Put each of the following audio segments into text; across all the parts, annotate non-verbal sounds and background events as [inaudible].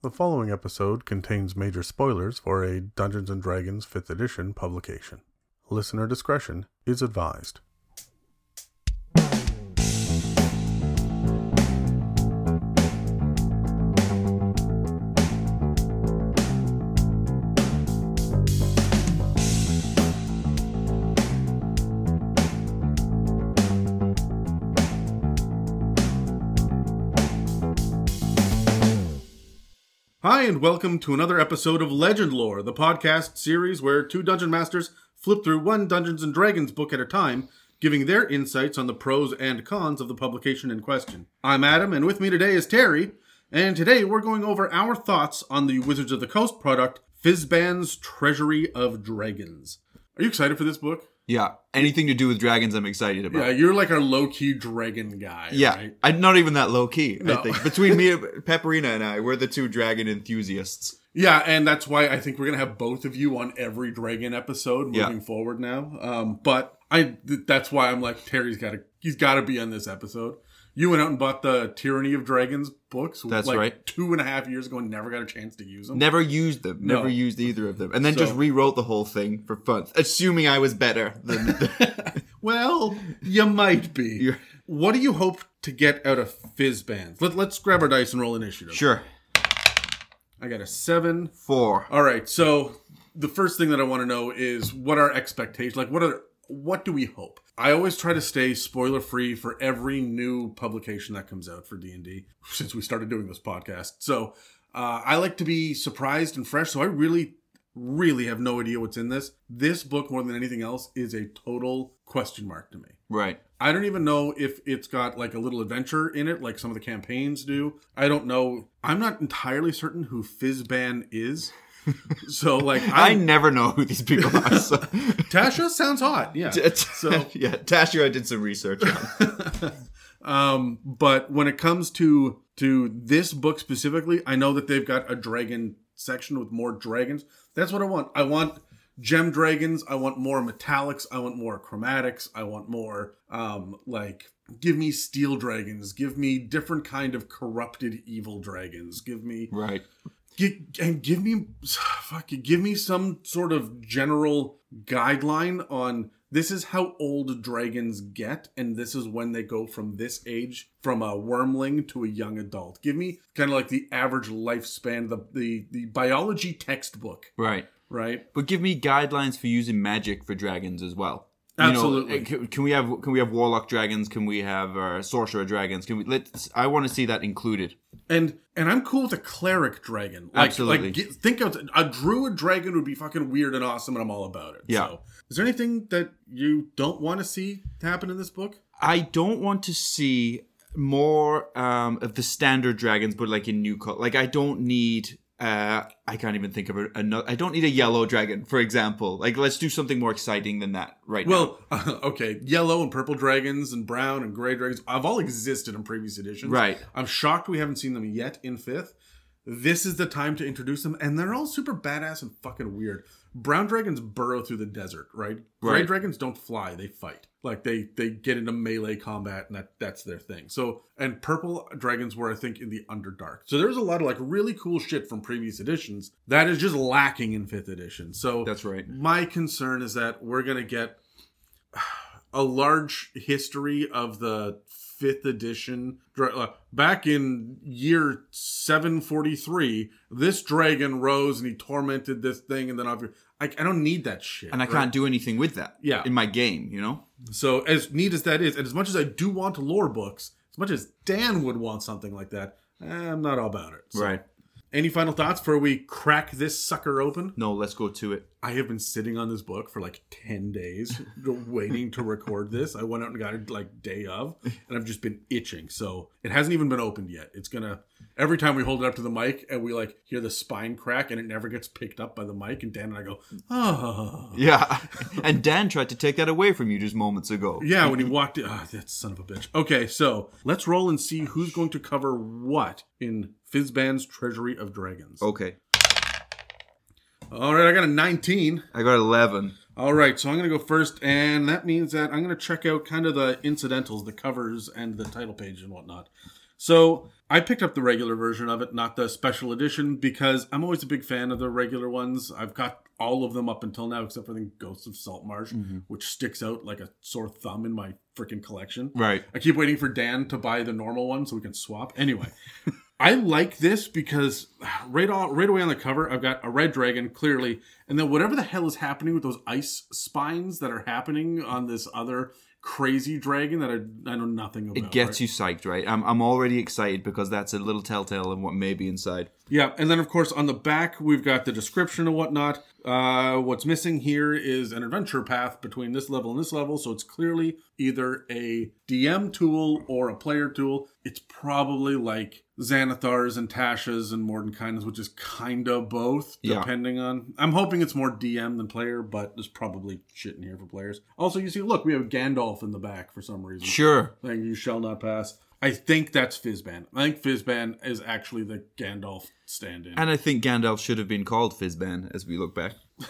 The following episode contains major spoilers for a Dungeons and Dragons 5th edition publication. Listener discretion is advised. And welcome to another episode of Legend Lore, the podcast series where two dungeon masters flip through one Dungeons and Dragons book at a time, giving their insights on the pros and cons of the publication in question. I'm Adam, and with me today is Terry, and today we're going over our thoughts on the Wizards of the Coast product, Fizban's Treasury of Dragons. Are you excited for this book? Yeah, anything to do with dragons, I'm excited about. Yeah, you're like our low key dragon guy. Yeah, right? I'm not even that low key. No. I think between me, [laughs] Pepperina, and I, we're the two dragon enthusiasts. Yeah, and that's why I think we're gonna have both of you on every Dragon episode Yeah. moving forward now. Um, but I th- that's why I'm like Terry's got to he's got to be on this episode. You went out and bought the Tyranny of Dragons books. That's like right. Two and a half years ago, and never got a chance to use them. Never used them. No. Never used either of them, and then So- just rewrote the whole thing for fun, assuming I was better than. [laughs] [laughs] well, you might be. You're- What do you hope to get out of Fizban's? Let, let's grab our dice and roll initiative. sure, I got a seven. four. All right, so the first thing that I want to know is what are expectations? Like, what are what do we hope? I always try to stay spoiler free for every new publication that comes out for D and D [laughs] since we started doing this podcast. So uh, I like to be surprised and fresh. So I really, really have no idea what's in this. This book, more than anything else, is a total question mark to me. Right. I don't even know if it's got like a little adventure in it, like some of the campaigns do. I don't know. I'm not entirely certain who Fizban is. [laughs] so like I I never know who these people are. So, [laughs] Tasha sounds hot. Yeah. [laughs] so yeah, Tasha, I did some research on. Um, but when it comes to to this book specifically, I know that they've got a dragon section with more dragons. That's what I want. I want gem dragons. I want more metallics. I want more chromatics. I want more um like give me steel dragons. Give me different kind of corrupted evil dragons. Give me Right. And give me [sighs] fuck give me some sort of general guideline on this is how old dragons get and this is when they go from this age from a wormling to a young adult give me kind of like the average lifespan the the, the biology textbook Right. right But give me guidelines for using magic for dragons as well. You know, Absolutely. can, can we have can we have warlock dragons? Can we have uh, sorcerer dragons? Can we? Let I want to see that included. and and i'm cool with a cleric dragon like Absolutely. like get, think of a druid dragon would be fucking weird and awesome and i'm all about it Yeah. so is there anything that you don't want to see happen in this book I don't want to see more um, of the standard dragons, but like in new color. Like I don't need. Uh, I can't even think of a, another. I don't need a yellow dragon, for example. Like let's do something more exciting than that right now. Well, [laughs] okay, yellow and purple dragons and brown and gray dragons have all existed in previous editions. Right. I'm shocked we haven't seen them yet in fifth. This is the time to introduce them, and they're all super badass and fucking weird. Brown dragons burrow through the desert, right? Gray Right. dragons don't fly; they fight. Like they they get into melee combat, and that that's their thing. So, and purple dragons were, I think, in the Underdark. So there's a lot of like really cool shit from previous editions that is just lacking in fifth edition. So That's right. my concern is that we're going to get a large history of the fifth edition. uh, Back in year 743, this dragon rose and he tormented this thing, and then off. I, I don't need that shit. and I right? can't do anything with that. Yeah. In my game, you know. So, as neat as that is, and as much as I do want lore books, as much as Dan would want something like that, eh, I'm not all about it. So, Right. Any final thoughts before we crack this sucker open? No, let's go to it. I have been sitting on this book for like 10 days waiting to record this. I went out and got it like day of, and I've just been itching. So it hasn't even been opened yet. It's gonna, every time we hold it up to the mic and we like hear the spine crack and it never gets picked up by the mic, and Dan and I go, oh. Yeah. [laughs] and Dan tried to take that away from you just moments ago. Yeah, when he walked in, ah, that son of a bitch. Okay, so let's roll and see who's going to cover what in Fizban's Treasury of Dragons. Okay. All right, I got a 19. I got eleven. All right, so I'm going to go first, and that means that I'm going to check out kind of the incidentals, the covers, and the title page and whatnot. So I picked up the regular version of it, not the special edition, because I'm always a big fan of the regular ones. I've got all of them up until now, except for the Ghosts of Saltmarsh, mm-hmm. which sticks out like a sore thumb in my freaking collection. Right. I keep waiting for Dan to buy the normal one so we can swap. Anyway, I like this because right on, right away on the cover, I've got a red dragon clearly, and then whatever the hell is happening with those ice spines that are happening on this other crazy dragon that I, I know nothing about. It gets right? you psyched, right? I'm, I'm already excited because that's a little telltale of what may be inside. Yeah, and then of course on the back we've got the description and whatnot. Uh, what's missing here is an adventure path between this level and this level, so it's clearly either a DM tool or a player tool. It's probably like Xanathar's and Tasha's and Mordenkainen's, which is kind of both, Yeah. depending on. I'm hoping it's more DM than player, but there's probably shit in here for players. Also, you see, look, we have Gandalf in the back for some reason Sure. saying you shall not pass. I think that's Fizban. I think Fizban is actually the Gandalf stand-in. And I think Gandalf should have been called Fizban as we look back. [laughs]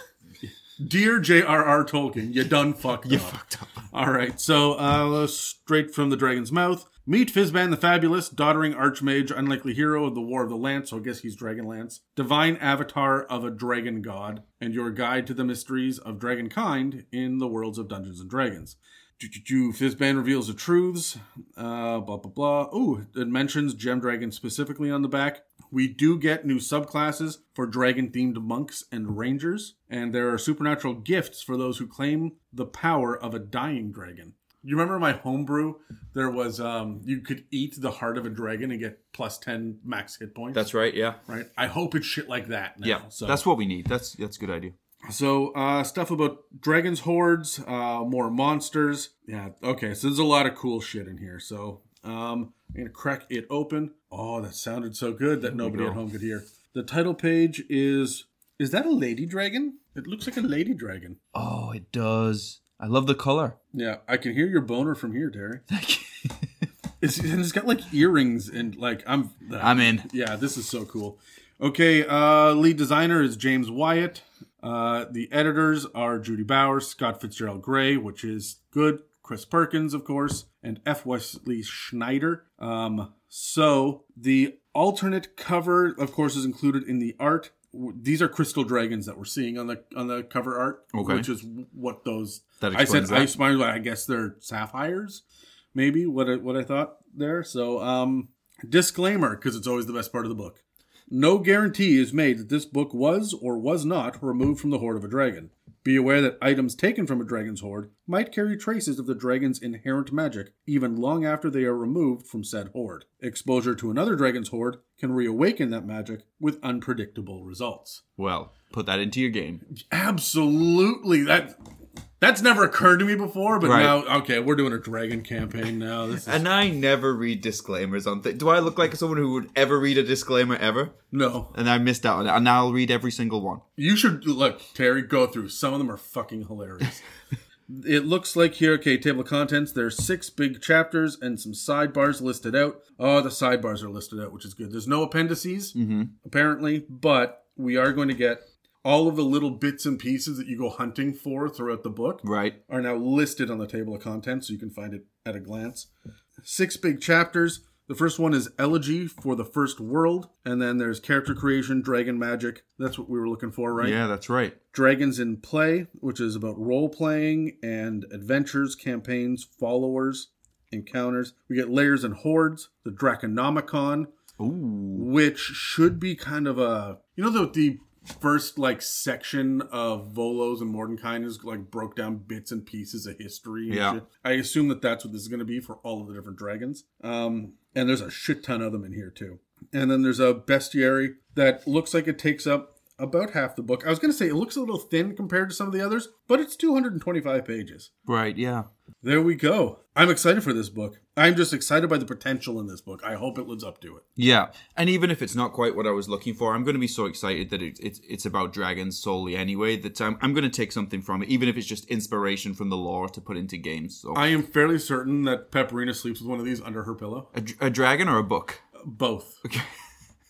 Dear J.R.R. Tolkien, you done fucked up. You Fucked up. All right, so uh, straight from the dragon's mouth. Meet Fizban the Fabulous, doddering archmage, unlikely hero of the War of the Lance, so I guess he's Dragonlance, divine avatar of a dragon god, and your guide to the mysteries of dragonkind in the worlds of Dungeons and Dragons. Choo-choo-choo, Fizban reveals the truths. Uh, blah blah blah. Ooh, it mentions Gem Dragon specifically on the back. We do get new subclasses for dragon themed monks and rangers, and there are supernatural gifts for those who claim the power of a dying dragon. You remember my homebrew? There was um you could eat the heart of a dragon and get plus ten max hit points. That's right, yeah. right. I hope it's shit like that now. Yeah. So That's what we need. That's that's a good idea. So uh, stuff about dragons hoards, uh, more monsters. Yeah, okay. So there's a lot of cool shit in here. So um, I'm gonna crack it open. Oh, that sounded so good that nobody go. at home could hear. The title page is is that a lady dragon? It looks like a lady dragon. Oh, it does. I love the color. Yeah, I can hear your boner from here, Terry. [laughs] Thank you. It's, and it's got like earrings and like I'm. I'm in. Yeah, this is so cool. Okay, uh, lead designer is James Wyatt. Uh, the editors are Judy Bowers, Scott Fitzgerald Gray, which is good. Chris Perkins, of course, and F. Wesley Schneider. Um, so the alternate cover, of course, is included in the art. These are crystal dragons that we're seeing on the on the cover art, Okay. which is what those. That I said that. ice I guess they're sapphires maybe what I, what I thought there. So, um, disclaimer because it's always the best part of the book. No guarantee is made that this book was or was not removed from the hoard of a dragon. Be aware that items taken from a dragon's hoard might carry traces of the dragon's inherent magic even long after they are removed from said hoard. Exposure to another dragon's hoard can reawaken that magic with unpredictable results. Well, put that into your game. Absolutely. That that's never occurred to me before, but Right. now okay, we're doing a dragon campaign now. This is And I never read disclaimers on things. Do I look like someone who would ever read a disclaimer ever? no. And I missed out on it. And now I'll read every single one. You should look, Terry, go through. Some of them are fucking hilarious. [laughs] it looks like here, okay, table of contents, there's six big chapters and some sidebars listed out. Oh, the sidebars are listed out, which is good. There's no appendices, mm-hmm. apparently, but we are going to get all of the little bits and pieces that you go hunting for throughout the book Right. are now listed on the table of contents, so you can find it at a glance. Six big chapters. The first one is Elegy for the First World, and then there's character creation, dragon magic. That's what we were looking for, right? Yeah, that's right. Dragons in Play, which is about role playing and adventures, campaigns, followers, encounters. We get Lairs and Hoards, the Draconomicon, Ooh. which should be kind of a you know the the first like section of Volo's and Mordenkainen is like broke down bits and pieces of history. And Yeah. shit. I assume that that's what this is going to be for all of the different dragons. Um, and there's a shit ton of them in here too. And then there's a bestiary that looks like it takes up about half the book. I was going to say it looks a little thin compared to some of the others, but it's 225 pages. Right, yeah. There we go. I'm excited for this book. I'm just excited by the potential in this book. I hope it lives up to it. Yeah, and even if it's not quite what I was looking for, I'm going to be so excited that it, it's it's about dragons solely anyway. That um, I'm, I'm going to take something from it, even if it's just inspiration from the lore to put into games. So, I am fairly certain that Pepperina sleeps with one of these under her pillow. a, a dragon or a book? Both. Okay.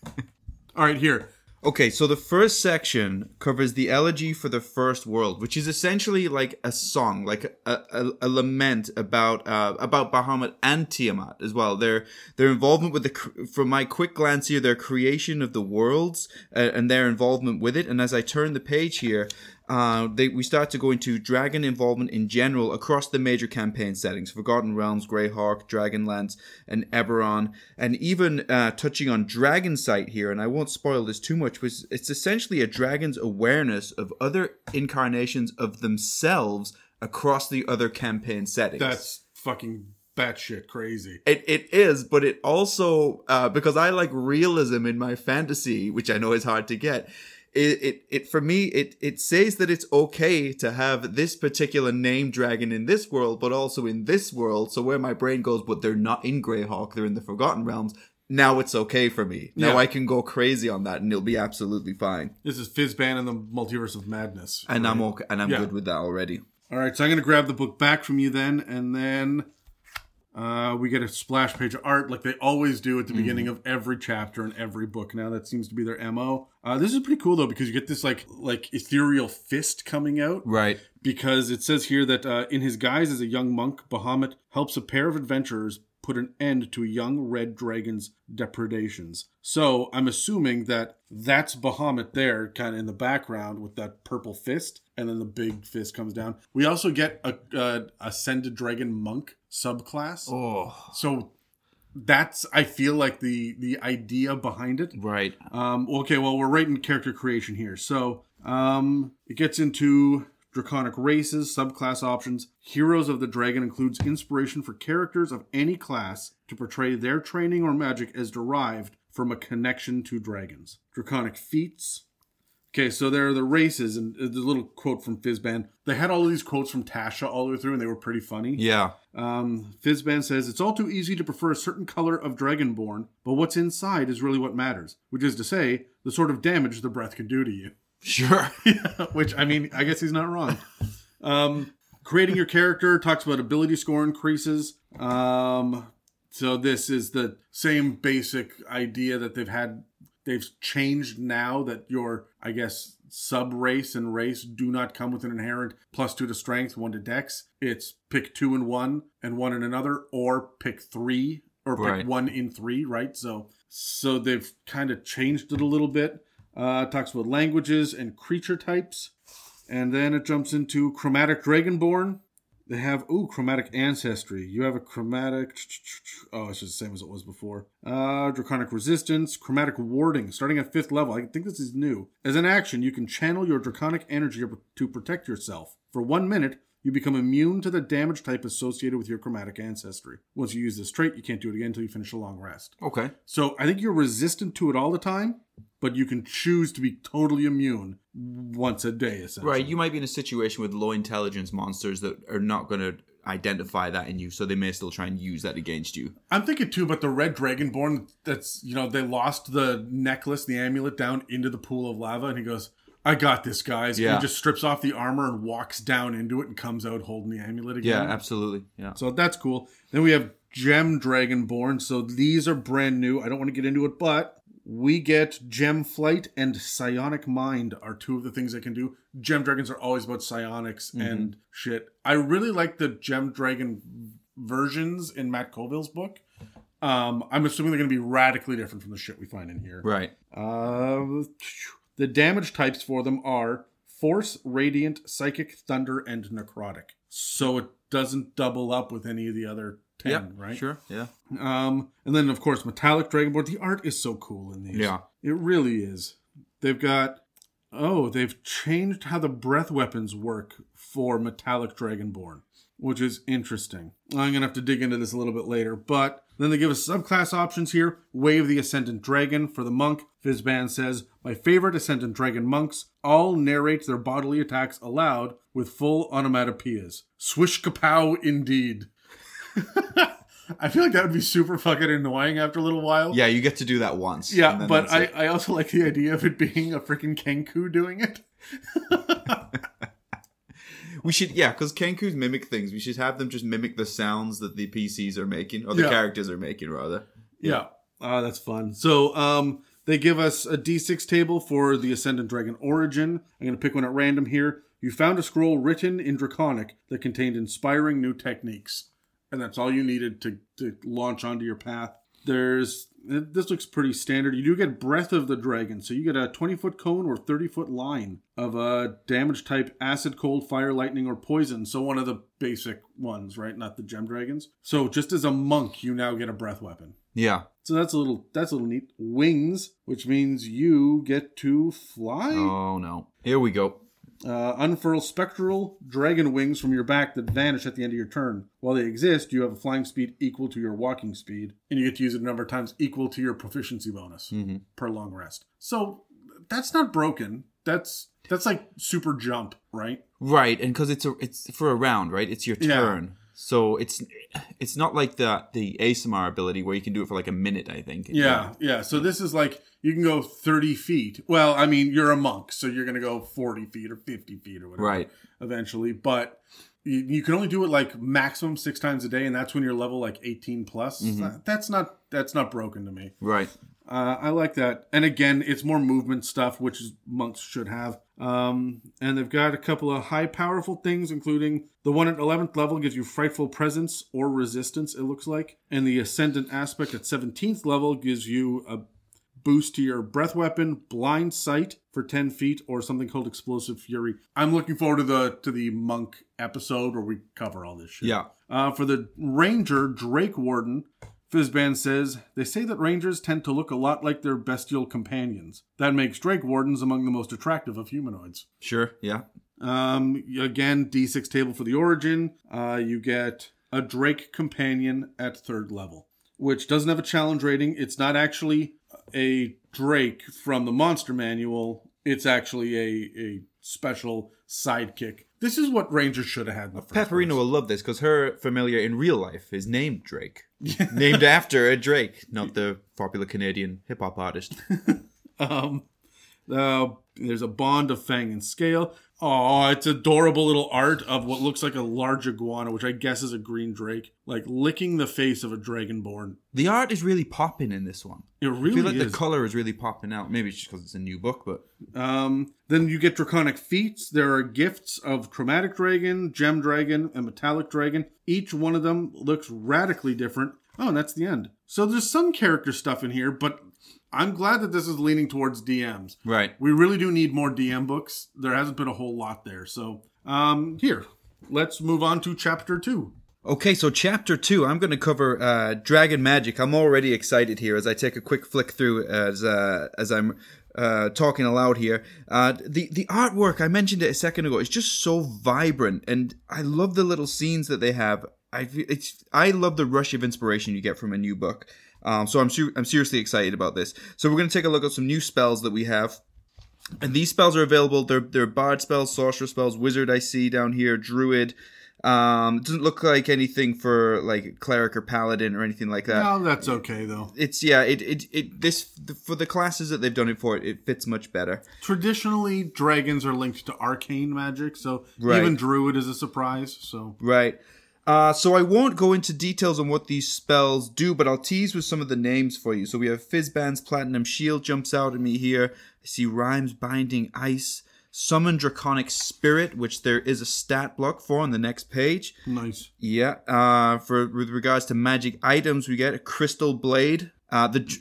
[laughs] All right, here. Okay, so the first section covers the elegy for the first world, which is essentially like a song, like a, a, a lament about uh, about Bahamut and Tiamat as well. Their their involvement with the, from my quick glance here, their creation of the worlds uh, and their involvement with it. And as I turn the page here, uh, they, we start to go into dragon involvement in general across the major campaign settings Forgotten Realms, Greyhawk, Dragonlance, and Eberron, and even uh, touching on Dragon Sight here. And I won't spoil this too much, but it's essentially a dragon's awareness of other incarnations of themselves across the other campaign settings. That's fucking batshit crazy. It, it is, but it also uh, because I like realism in my fantasy, which I know is hard to get. It, it it for me it it says that it's okay to have this particular name dragon in this world, but also in this world. So where my brain goes, but they're not in Greyhawk, they're in the Forgotten Realms. Now it's okay for me. Now Yeah. I can go crazy on that, and it'll be absolutely fine. This is Fizban and the Multiverse of Madness. And I'm okay, and I'm Yeah. good with that already. All right, so I'm going to grab the book back from you then, and then uh, we get a splash page of art like they always do at the beginning of every chapter in every book. Now that seems to be their mo. Uh, this is pretty cool though because you get this like like ethereal fist coming out Right. because it says here that uh, in his guise as a young monk, Bahamut helps a pair of adventurers put an end to a young red dragon's depredations. So I'm assuming that that's Bahamut there, kind of in the background with that purple fist, and then the big fist comes down. We also get a, a ascended dragon monk subclass. Oh. So that's I feel like the the idea behind it. Right. Um, okay, well, we're right in character creation here. So um, it gets into draconic races, subclass options. Heroes of the Dragon includes inspiration for characters of any class to portray their training or magic as derived from a connection to dragons. Draconic feats. Okay, so there are the races, and the little quote from Fizban. They had all of these quotes from Tasha all the way through, and they were pretty funny. Yeah. Um, Fizban says it's all too easy to prefer a certain color of Dragonborn, but what's inside is really what matters, which is to say, the sort of damage the breath can do to you. [laughs] Sure. which, I mean, I guess he's not wrong. Um, creating your character talks about ability score increases. Um, so this is the same basic idea that they've had. They've changed now that your, I guess, sub race and race do not come with an inherent plus two to strength, one to dex. It's pick two and one and one in another, or pick three or pick Right. one in three, right? So, so they've kind of changed it a little bit. Uh, talks about languages and creature types. And then it jumps into chromatic dragonborn. They have ooh chromatic ancestry. You have a chromatic. Oh, it's just the same as it was before. Uh, draconic resistance, chromatic warding, starting at fifth level. I think this is new. As an action, you can channel your draconic energy to protect yourself. For one minute, you become immune to the damage type associated with your chromatic ancestry. Once you use this trait, you can't do it again until you finish a long rest. Okay. So I think you're resistant to it all the time, but you can choose to be totally immune once a day, essentially. Right, you might be in a situation with low intelligence monsters that are not going to identify that in you, so they may still try and use that against you. I'm thinking too about the red dragonborn. That's you know they lost the necklace, the amulet down into the pool of lava, and he goes, "I got this, guys." And Yeah. he just strips off the armor and walks down into it and comes out holding the amulet again. Yeah, absolutely. Yeah. So that's cool. Then we have Gem Dragonborn. So these are brand new. I don't want to get into it, but we get Gem Flight and Psionic Mind are two of the things they can do. Gem Dragons are always about psionics and shit. I really like the Gem Dragon versions in Matt Colville's book. Um, I'm assuming they're going to be radically different from the shit we find in here. Right. Uh, the damage types for them are Force, Radiant, Psychic, Thunder, and Necrotic. So it doesn't double up with any of the other 10, Yeah. right? Sure. Yeah. Um, and then, of course, Metallic Dragonborn. The art is so cool in these. Yeah. It really is. They've got. Oh, they've changed how the breath weapons work for Metallic Dragonborn, which is interesting. I'm going to have to dig into this a little bit later. But then they give us subclass options here. Wave the Ascendant Dragon for the monk. Fizban says, My favorite Ascendant Dragon monks all narrate their bodily attacks aloud with full onomatopoeias. Swish kapow indeed. [laughs] I feel like that would be super fucking annoying after a little while. Yeah, you get to do that once. Yeah, but I, it. I also like the idea of it being a freaking Kenku doing it. [laughs] we should yeah, because Kenkus mimic things. We should have them just mimic the sounds that the PCs are making or the Yeah. characters are making rather. Yeah. Ah, that's fun. So um They give us a d6 table for the Ascendant Dragon origin. I'm going to pick one at random here. You found a scroll written in Draconic that contained inspiring new techniques. And that's all you needed to, to launch onto your path. There's this looks pretty standard. You do get Breath of the Dragon, so you get a 20 foot cone or 30 foot line of a damage type acid, cold, fire, lightning, or poison. So one of the basic ones, right? Not the gem dragons. So just as a monk, you now get a breath weapon. Yeah. So that's a little that's a little neat. Wings, which means you get to fly. Oh no. Here we go. Uh, unfurl spectral dragon wings from your back that vanish at the end of your turn. While they exist, you have a flying speed equal to your walking speed, and you get to use it a number of times equal to your proficiency bonus per long rest. So that's not broken. That's that's like super jump, right? Right, and because it's a it's for a round, right? It's your Yeah. So it's it's not like the the aasimar ability where you can do it for like a minute. I think. Yeah, yeah. So this is like you can go 30 feet. Well, I mean, you're a monk, so you're going to go 40 feet or 50 feet or whatever. Right. Eventually, but you, you can only do it like maximum six times a day, and that's when you're level like 18 plus. That- That's not that's not broken to me. Right. Uh, I like that. And again, it's more movement stuff, which monks should have. Um, and they've got a couple of high, powerful things, including the one at 11th level gives you frightful presence or resistance, it looks like. And the ascendant aspect at 17th level gives you a boost to your breath weapon, blind sight for 10 feet, or something called explosive fury. I'm looking forward to the to the monk episode where we cover all this shit. Yeah. Uh, for the ranger, Drake Warden, Fizban says, they say that rangers tend to look a lot like their bestial companions. That makes Drake Wardens among the most attractive of humanoids. Sure. Yeah. Um, again, D6 table for the origin. Uh, you get a Drake companion at third level, which doesn't have a challenge rating. It's not actually a Drake from the monster manual. It's actually a, a special sidekick. This is what Rangers should have had in the first Pepperino will love this because her familiar in real life is named Drake, [laughs] named after a Drake, not the popular Canadian hip hop artist. [laughs] Um, uh, there's a bond of Fang and Scale. Oh, it's adorable little art of what looks like a large iguana, which I guess is a green drake, like licking the face of a dragonborn. The art is really popping in this one. It I really feel like is. the color is really popping out. Maybe it's just because it's a new book, but um, then you get draconic feats. There are gifts of chromatic dragon, gem dragon, and metallic dragon. Each one of them looks radically different. Oh, and that's the end. So there's some character stuff in here, but I'm glad that this is leaning towards DMs. right. We really do need more DM books. There hasn't been a whole lot there. So, um, here, let's move on to chapter two. Okay, so chapter two, I'm going to cover uh, Dragon Magic. I'm already excited here as I take a quick flick through as uh, as I'm uh, talking aloud here. Uh, the the artwork I mentioned it a second ago is just so vibrant, and I love the little scenes that they have. I it's I love the rush of inspiration you get from a new book. Um, so I'm ser- I'm seriously excited about this. So we're going to take a look at some new spells that we have. And these spells are available. They're they're bard spells, sorcerer spells, wizard. I see down here, druid. Um, it doesn't look like anything for like cleric or paladin or anything like that. No, that's okay though. It's yeah. It it it this for the classes that they've done it for. It fits much better. Traditionally, dragons are linked to arcane magic, so Right. even druid is a surprise. So, Right. Uh, so I won't go into details on what these spells do, but I'll tease with some of the names for you. So we have Fizban's Platinum Shield jumps out at me here. I see Rime's Binding Ice, Summon Draconic Spirit, which there is a stat block for on the next page. nice. Yeah. Uh, for with regards to magic items, we get a Crystal Blade, uh, the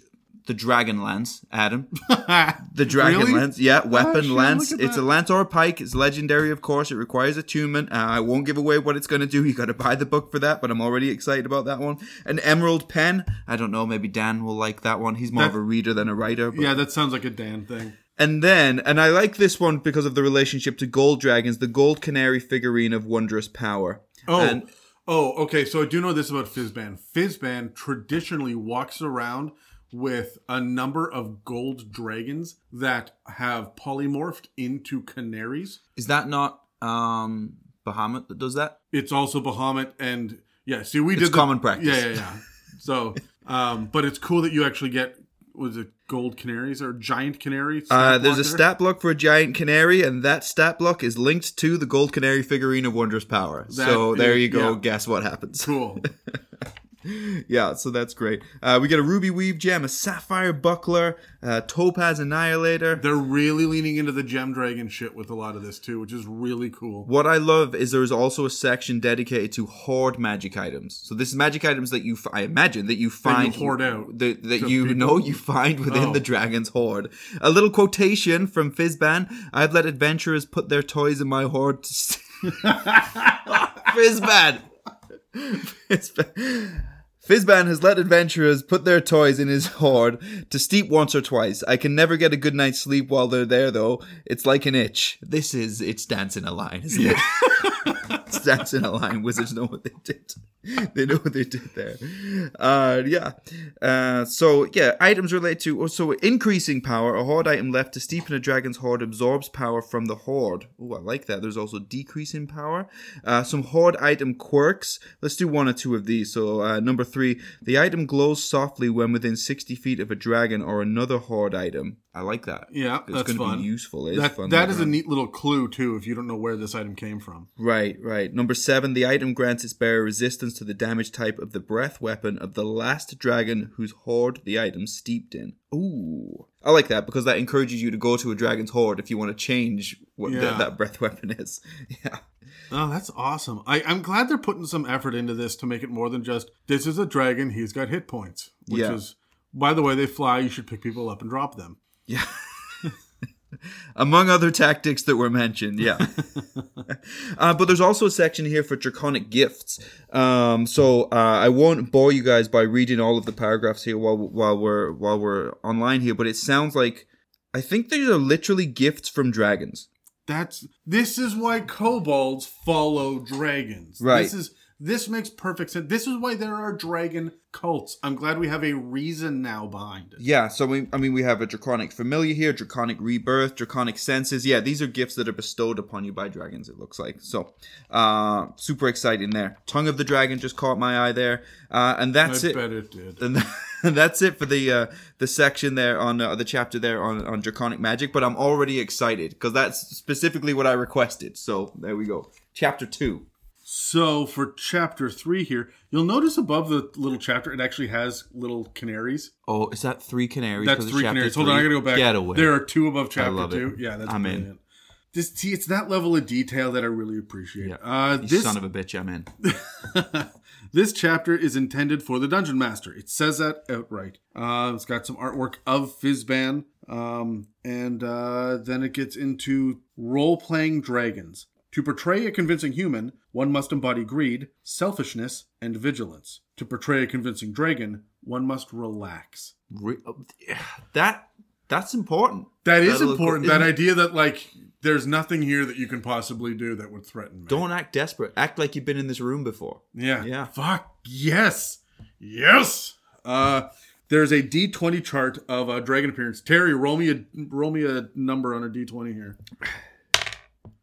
the Dragon Lance, Adam. [laughs] The Dragon Really? Lance, yeah, weapon shit, lance. It's that. a lance or a pike. It's legendary, of course. It requires attunement. Uh, I won't give away what it's going to do. You got to buy the book for that, but I'm already excited about that one. An emerald pen. I don't know. Maybe Dan will like that one. He's more of a reader than a writer. But. Yeah, that sounds like a Dan thing. And then, and I like this one because of the relationship to gold dragons. The gold canary figurine of wondrous power. Oh, And- oh, okay. So I do know this about Fizban. Fizban traditionally walks around with a number of gold dragons that have polymorphed into canaries. Is that not um Bahamut that does that? It's also Bahamut and yeah. See, we did It's the- common practice. Yeah, yeah, yeah. So, um, but it's cool that you actually get was it gold canaries or giant canaries? Uh, there's a there? stat block for a giant canary, and that stat block is linked to the gold canary figurine of wondrous power. so That there is- you go. yeah. Guess what happens? Cool. [laughs] [laughs] yeah, so that's great. Uh, we get a ruby weave gem, a sapphire buckler, uh, topaz annihilator. They're really leaning into the gem dragon shit with a lot of this too, which is really cool. What I love is there is also a section dedicated to hoard magic items. So this is magic items that you, f- I imagine, that you find hoard out that, that you people. know you find within Oh. the dragon's hoard. A little quotation from Fizban: "I've let adventurers put their toys in my hoard." To st- [laughs] Fizban. [laughs] Fizban. Fizban has let adventurers put their toys in his hoard to steep once or twice. I can never get a good night's sleep while they're there, though. It's like an itch. This is it's dancing a line, isn't it? [laughs] [laughs] it's in a line. Wizards know what they did. They know what they did there. Uh, yeah. Uh, so yeah, items relate to oh, so increasing power. A hoard item left to steepen a dragon's hoard absorbs power from the hoard. Oh, I like that. There's also decreasing power. Uh, some hoard item quirks. Let's do one or two of these. So uh, number three, the item glows softly when within 60 feet of a dragon or another hoard item. I like that. Yeah, it's that's going to be useful. It is That, fun. that later a neat little clue too, if you don't know where this item came from. Right, right. Number seven, the item grants its bearer resistance to the damage type of the breath weapon of the last dragon whose hoard the item steeped in. Ooh. I like that because that encourages you to go to a dragon's hoard if you want to change what th- Yeah. that breath [laughs] weapon is. Yeah. Oh, that's awesome. I, I'm glad they're putting some effort into this to make it more than just this is a dragon, he's got hit points. Which Yeah. is by the way they fly, you should pick people up and drop them. Yeah. [laughs] Among other tactics that were mentioned, yeah. [laughs] uh, but there's also a section here for draconic gifts. Um, so uh, I won't bore you guys by reading all of the paragraphs here while while we're while we're online here. But it sounds like I think these are literally gifts from dragons. That's this is why kobolds follow dragons. Right. This is this makes perfect sense. This is why there are dragon cults. I'm glad we have a reason now behind it. Yeah, so we, I mean, we have a draconic familiar here, draconic rebirth, draconic senses. Yeah, these are gifts that are bestowed upon you by dragons. It looks like so. Uh, super exciting there. Tongue of the dragon just caught my eye there, uh, and that's I it. bet it did. And [laughs] that's it for the uh, the section there on uh, the chapter there on, on draconic magic. But I'm already excited because that's specifically what I requested. So there we go. Chapter two. So for chapter three here, you'll notice above the little chapter it actually has little canaries. Oh, is that three canaries? That's three canaries. Hold on, I gotta go back. Get away. There are two above chapter love it. two. Yeah, that's I'm in. This see, it's that level of detail that I really appreciate. Yeah. Uh, this son of a bitch, I'm in. [laughs] this chapter is intended for the dungeon master. It says that outright. Uh, it's got some artwork of Fizban, um, and uh, then it gets into role playing dragons. To portray a convincing human, one must embody greed, selfishness, and vigilance. To portray a convincing dragon, one must relax. Re- that that's important. That is That'll- important. That isn't- idea that like there's nothing here that you can possibly do that would threaten me. Don't act desperate. Act like you've been in this room before. Yeah. Yeah. Fuck. Yes. Yes. Uh there's a D20 chart of a dragon appearance. Terry, roll me a roll me a number on a D20 here.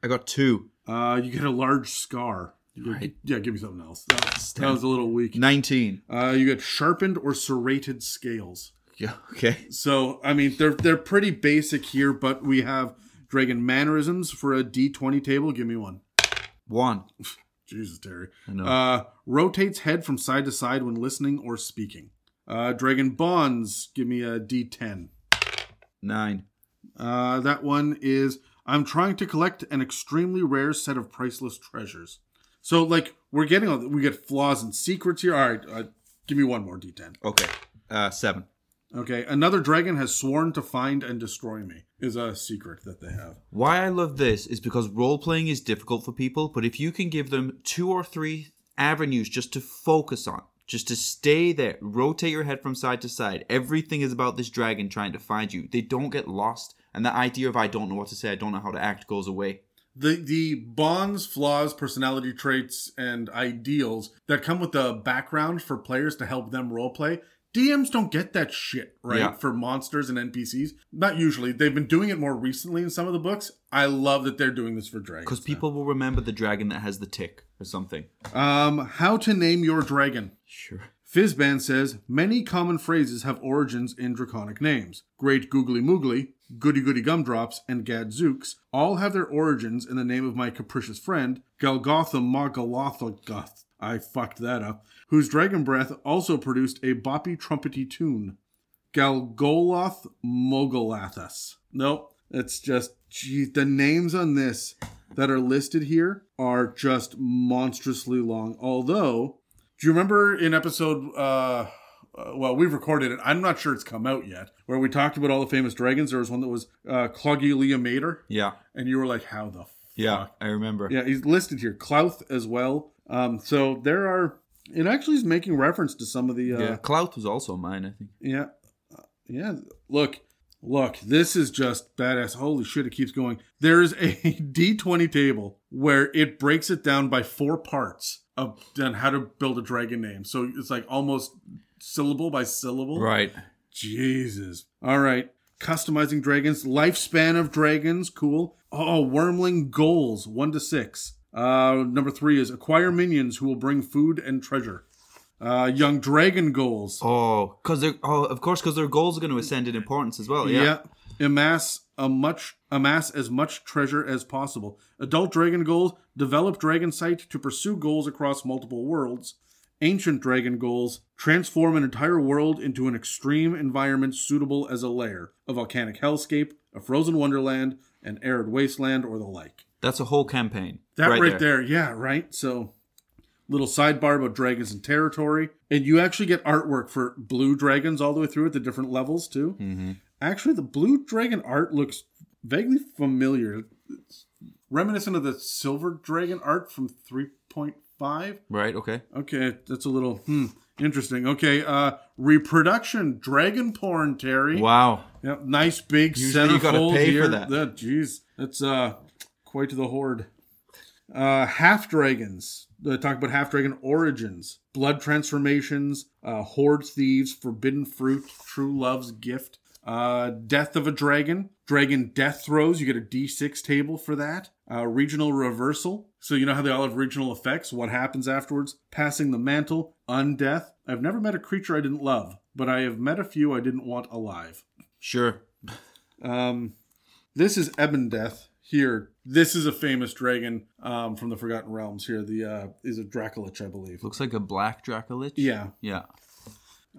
I got two. Uh you get a large scar. You Right. Yeah, give me something else. That, that was a little weak. Nineteen. Uh you get sharpened or serrated scales. Yeah. Okay. So I mean they're they're pretty basic here, but we have dragon mannerisms for a D20 table. Give me one. One. [laughs] Jesus, Terry. I know. Uh, rotates head from side to side when listening or speaking. Uh, Dragon Bonds, give me a D10. Nine. Uh, that one is I'm trying to collect an extremely rare set of priceless treasures. So, like, we're getting all we get flaws and secrets here. All right, uh, give me one more D10. Okay. Uh, seven. Okay, another dragon has sworn to find and destroy me. Is a secret that they have. Why I love this is because role playing is difficult for people, but if you can give them two or three avenues just to focus on, just to stay there, rotate your head from side to side, everything is about this dragon trying to find you. They don't get lost, and the idea of I don't know what to say, I don't know how to act goes away. the the bonds, flaws, personality traits, and ideals that come with the background for players to help them roleplay. DMs don't get that shit, right? Yeah. For monsters and NPCs. Not usually. They've been doing it more recently in some of the books. I love that they're doing this for dragons. Because people will remember the dragon that has the tic or something. Um, how to name your dragon. Sure. Fizban says many common phrases have origins in draconic names. Great Googly Moogly, Goody Goody Gumdrops, and Gadzooks all have their origins in the name of my capricious friend, Galgotham Mogolothogoth. I fucked that up. Whose dragon breath also produced a boppy trumpety tune. Galgoloth Mogolathus. Nope, it's just the names on this that are listed here are just monstrously long. Although, do you remember in episode uh uh, well, we've recorded it. I'm not sure it's come out yet. Where we talked about all the famous dragons. There was one that was uh, Clogilia Mater, Yeah. and you were like, "How the Yeah. I remember. yeah, he's listed here. Klauth as well. Um, so there are. It actually is making reference to some of the. Uh, Yeah. Klauth was also mine, I think. yeah. Uh, yeah. Look, look. This is just badass. Holy shit! It keeps going. There's a [laughs] D20 table where it breaks it down by four parts of on how to build a dragon name. So it's like almost syllable by syllable. Right. Jesus. All right. Customizing dragons. Lifespan of dragons. Cool. Oh, wormling goals. One to six. Uh, number three is acquire minions who will bring food and treasure. Uh, young dragon goals. Oh, because they're oh, of course, because their goals are going to ascend in importance as well. Yeah. Amass a much amass as much treasure as possible. Adult dragon goals. Develop dragon sight to pursue goals across multiple worlds. Ancient dragon goals transform an entire world into an extreme environment suitable as a lair, a volcanic hellscape, a frozen wonderland, an arid wasteland, or the like. That's a whole campaign. That right, there. yeah, right. So, little sidebar about dragons and territory, and you actually get artwork for blue dragons all the way through at the different levels too. Mm-hmm. Actually, the blue dragon art looks vaguely familiar, it's reminiscent of the silver dragon art from three point five. Right. Okay. Okay, that's a little hmm, interesting. Okay, uh reproduction dragon porn, Terry. Wow. Yep, nice big Usually you gotta pay for here. that. Jeez, that's uh quite the hoard. Uh half dragons. They talk about half dragon origins, blood transformations, uh hoard thieves, forbidden fruit, true love's gift. Uh, death of a dragon, dragon death throes. You get a d6 table for that. Uh, regional reversal. So you know how they all have regional effects. What happens afterwards? Passing the mantle. Undeath. I've never met a creature I didn't love, but I have met a few I didn't want alive. Sure. Um, this is Ebon Death here. This is a famous dragon um, from the Forgotten Realms. Here, the uh, is a Dracolich, I believe. Looks like a black Dracolich. Yeah, Yeah.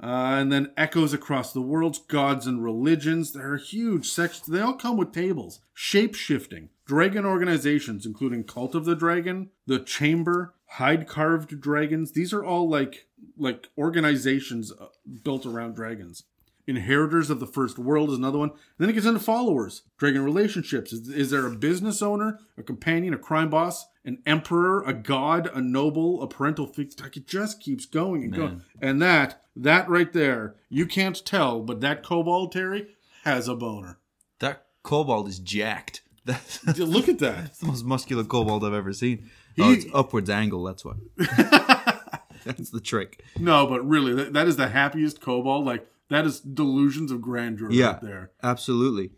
uh, and then echoes across the worlds, gods and religions. There are huge sections. They all come with tables. Shape shifting. Dragon organizations, including Cult of the Dragon, the Chamber, hide carved dragons. These are all like like organizations uh, built around dragons. Inheritors of the First World is another one. And then it gets into followers. Dragon relationships. Is, is there a business owner, a companion, a crime boss, an emperor, a god, a noble, a parental figure? Like it just keeps going and going. And that, that right there, you can't tell, but that kobold Terry has a boner. That kobold is jacked. [laughs] That's Look at that. the most muscular kobold I've ever seen. Oh, it's upwards angle. That's what. [laughs] [laughs] that's the trick. No, but really, that, that is the happiest kobold. Like that is delusions of grandeur Yeah. right there. Absolutely.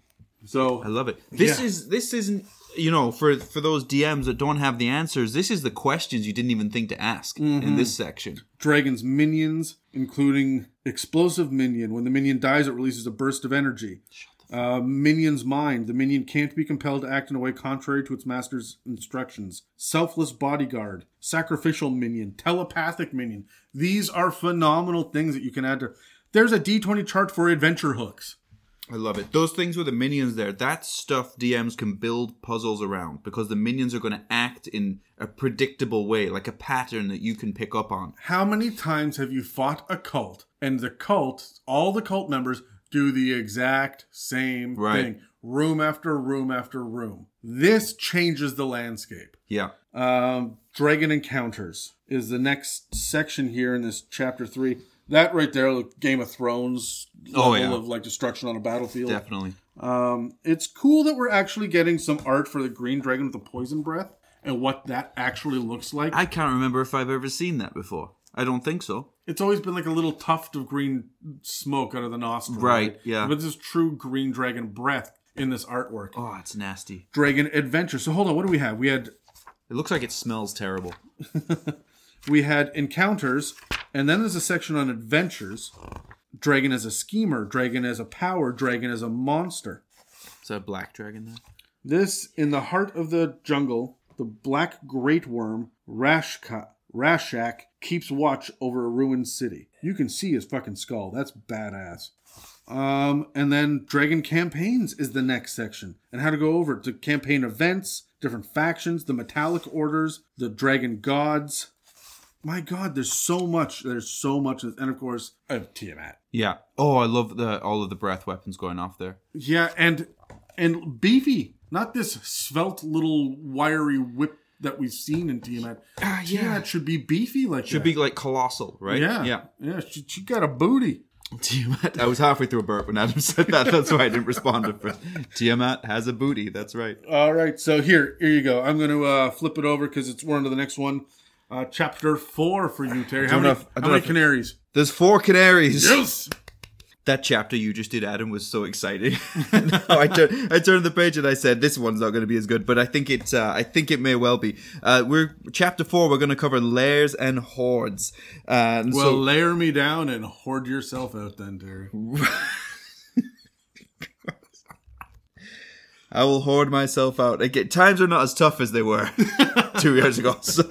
So I love it. This Yeah. is this isn't you know for for those DMs that don't have the answers. This is the questions you didn't even think to ask in this section. Dragon's minions, including explosive minion. When the minion dies, it releases a burst of energy. Uh, minion's mind. The minion can't be compelled to act in a way contrary to its master's instructions. Selfless bodyguard. Sacrificial minion. Telepathic minion. These are phenomenal things that you can add to. There's a D20 chart for adventure hooks. I love it. Those things with the minions there, that stuff DMs can build puzzles around because the minions are going to act in a predictable way, like a pattern that you can pick up on. How many times have you fought a cult and the cult, all the cult members, do the exact same Right. thing? Room after room after room. This changes the landscape. Yeah. Um, Dragon Encounters is the next section here in this chapter three. That right there, like Game of Thrones level Oh, yeah. of like destruction on a battlefield. Definitely. Um, it's cool that we're actually getting some art for the green dragon with the poison breath and what that actually looks like. I can't remember if I've ever seen that before. I don't think so. It's always been like a little tuft of green smoke out of the nostril. Right, yeah. But this is true green dragon breath in this artwork. Oh, it's nasty. Dragon adventure. So hold on, what do we have? We had It looks like it smells terrible. [laughs] we had encounters, and then there's a section on adventures. Dragon as a schemer, dragon as a power, dragon as a monster. Is that a black dragon there? This in the heart of the jungle, the black great worm Rashka Rashak keeps watch over a ruined city. You can see his fucking skull. That's badass. Um, and then Dragon Campaigns is the next section, and how to go over to campaign events, different factions, the Metallic Orders, the Dragon Gods. My God, there's so much. There's so much, and of course, I have Tiamat. Yeah. Oh, I love the all of the breath weapons going off there. Yeah, and and beefy, not this svelte little wiry whip that we've seen in Tiamat. Ah, yeah. Tiamat should be beefy like Should that. be like colossal, right? Yeah, Yeah. yeah. She, she got a booty. Tiamat. I was halfway through a burp when Adam [laughs] said that. That's why I didn't respond at first. Tiamat has a booty. That's right. All right, so here, here you go. I'm going to uh, flip it over because it's we're on the next one. Uh, chapter four for you, Terry. How many, if- how many canaries? There's four canaries. Yes. That chapter you just did, Adam, was so exciting. [laughs] No, I, tur- I turned the page and I said, "This one's not going to be as good," but I think it. Uh, I think it may well be. Uh, we're chapter four. We're going to cover lairs and hoards. Uh, and Well, so, layer me down and hoard yourself out, then, Terry. [laughs] I will hoard myself out. Again, times are not as tough as they were [laughs] two years ago. [laughs] So.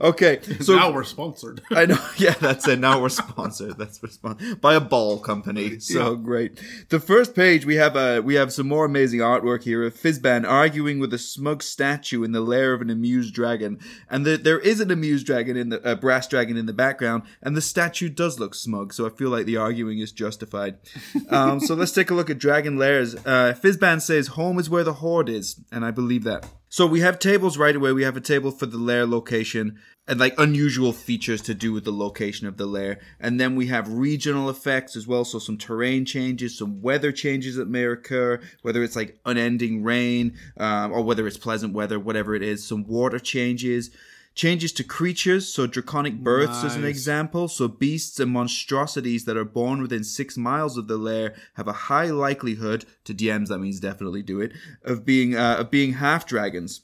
okay, so now we're sponsored. [laughs] I know. Yeah, that's it. Now we're sponsored. That's sponsored by a ball company. So great. The first page we have uh, we have some more amazing artwork here of Fizban arguing with a smug statue in the lair of an amused dragon, and the, there is an amused dragon in the uh, brass dragon in the background, and the statue does look smug. So I feel like the arguing is justified. [laughs] Um, so let's take a look at dragon lairs. Uh, Fizban says home is where the hoard is, and I believe that. So we have tables right away. We have a table for the lair location and like unusual features to do with the location of the lair. And then we have regional effects as well. So some terrain changes, some weather changes that may occur, whether it's like unending rain um, or whether it's pleasant weather, whatever it is. Some water changes. Changes to creatures, so draconic births as an example. So beasts and monstrosities that are born within six miles of the lair have a high likelihood to DMs. That means definitely do it of being uh, of being half dragons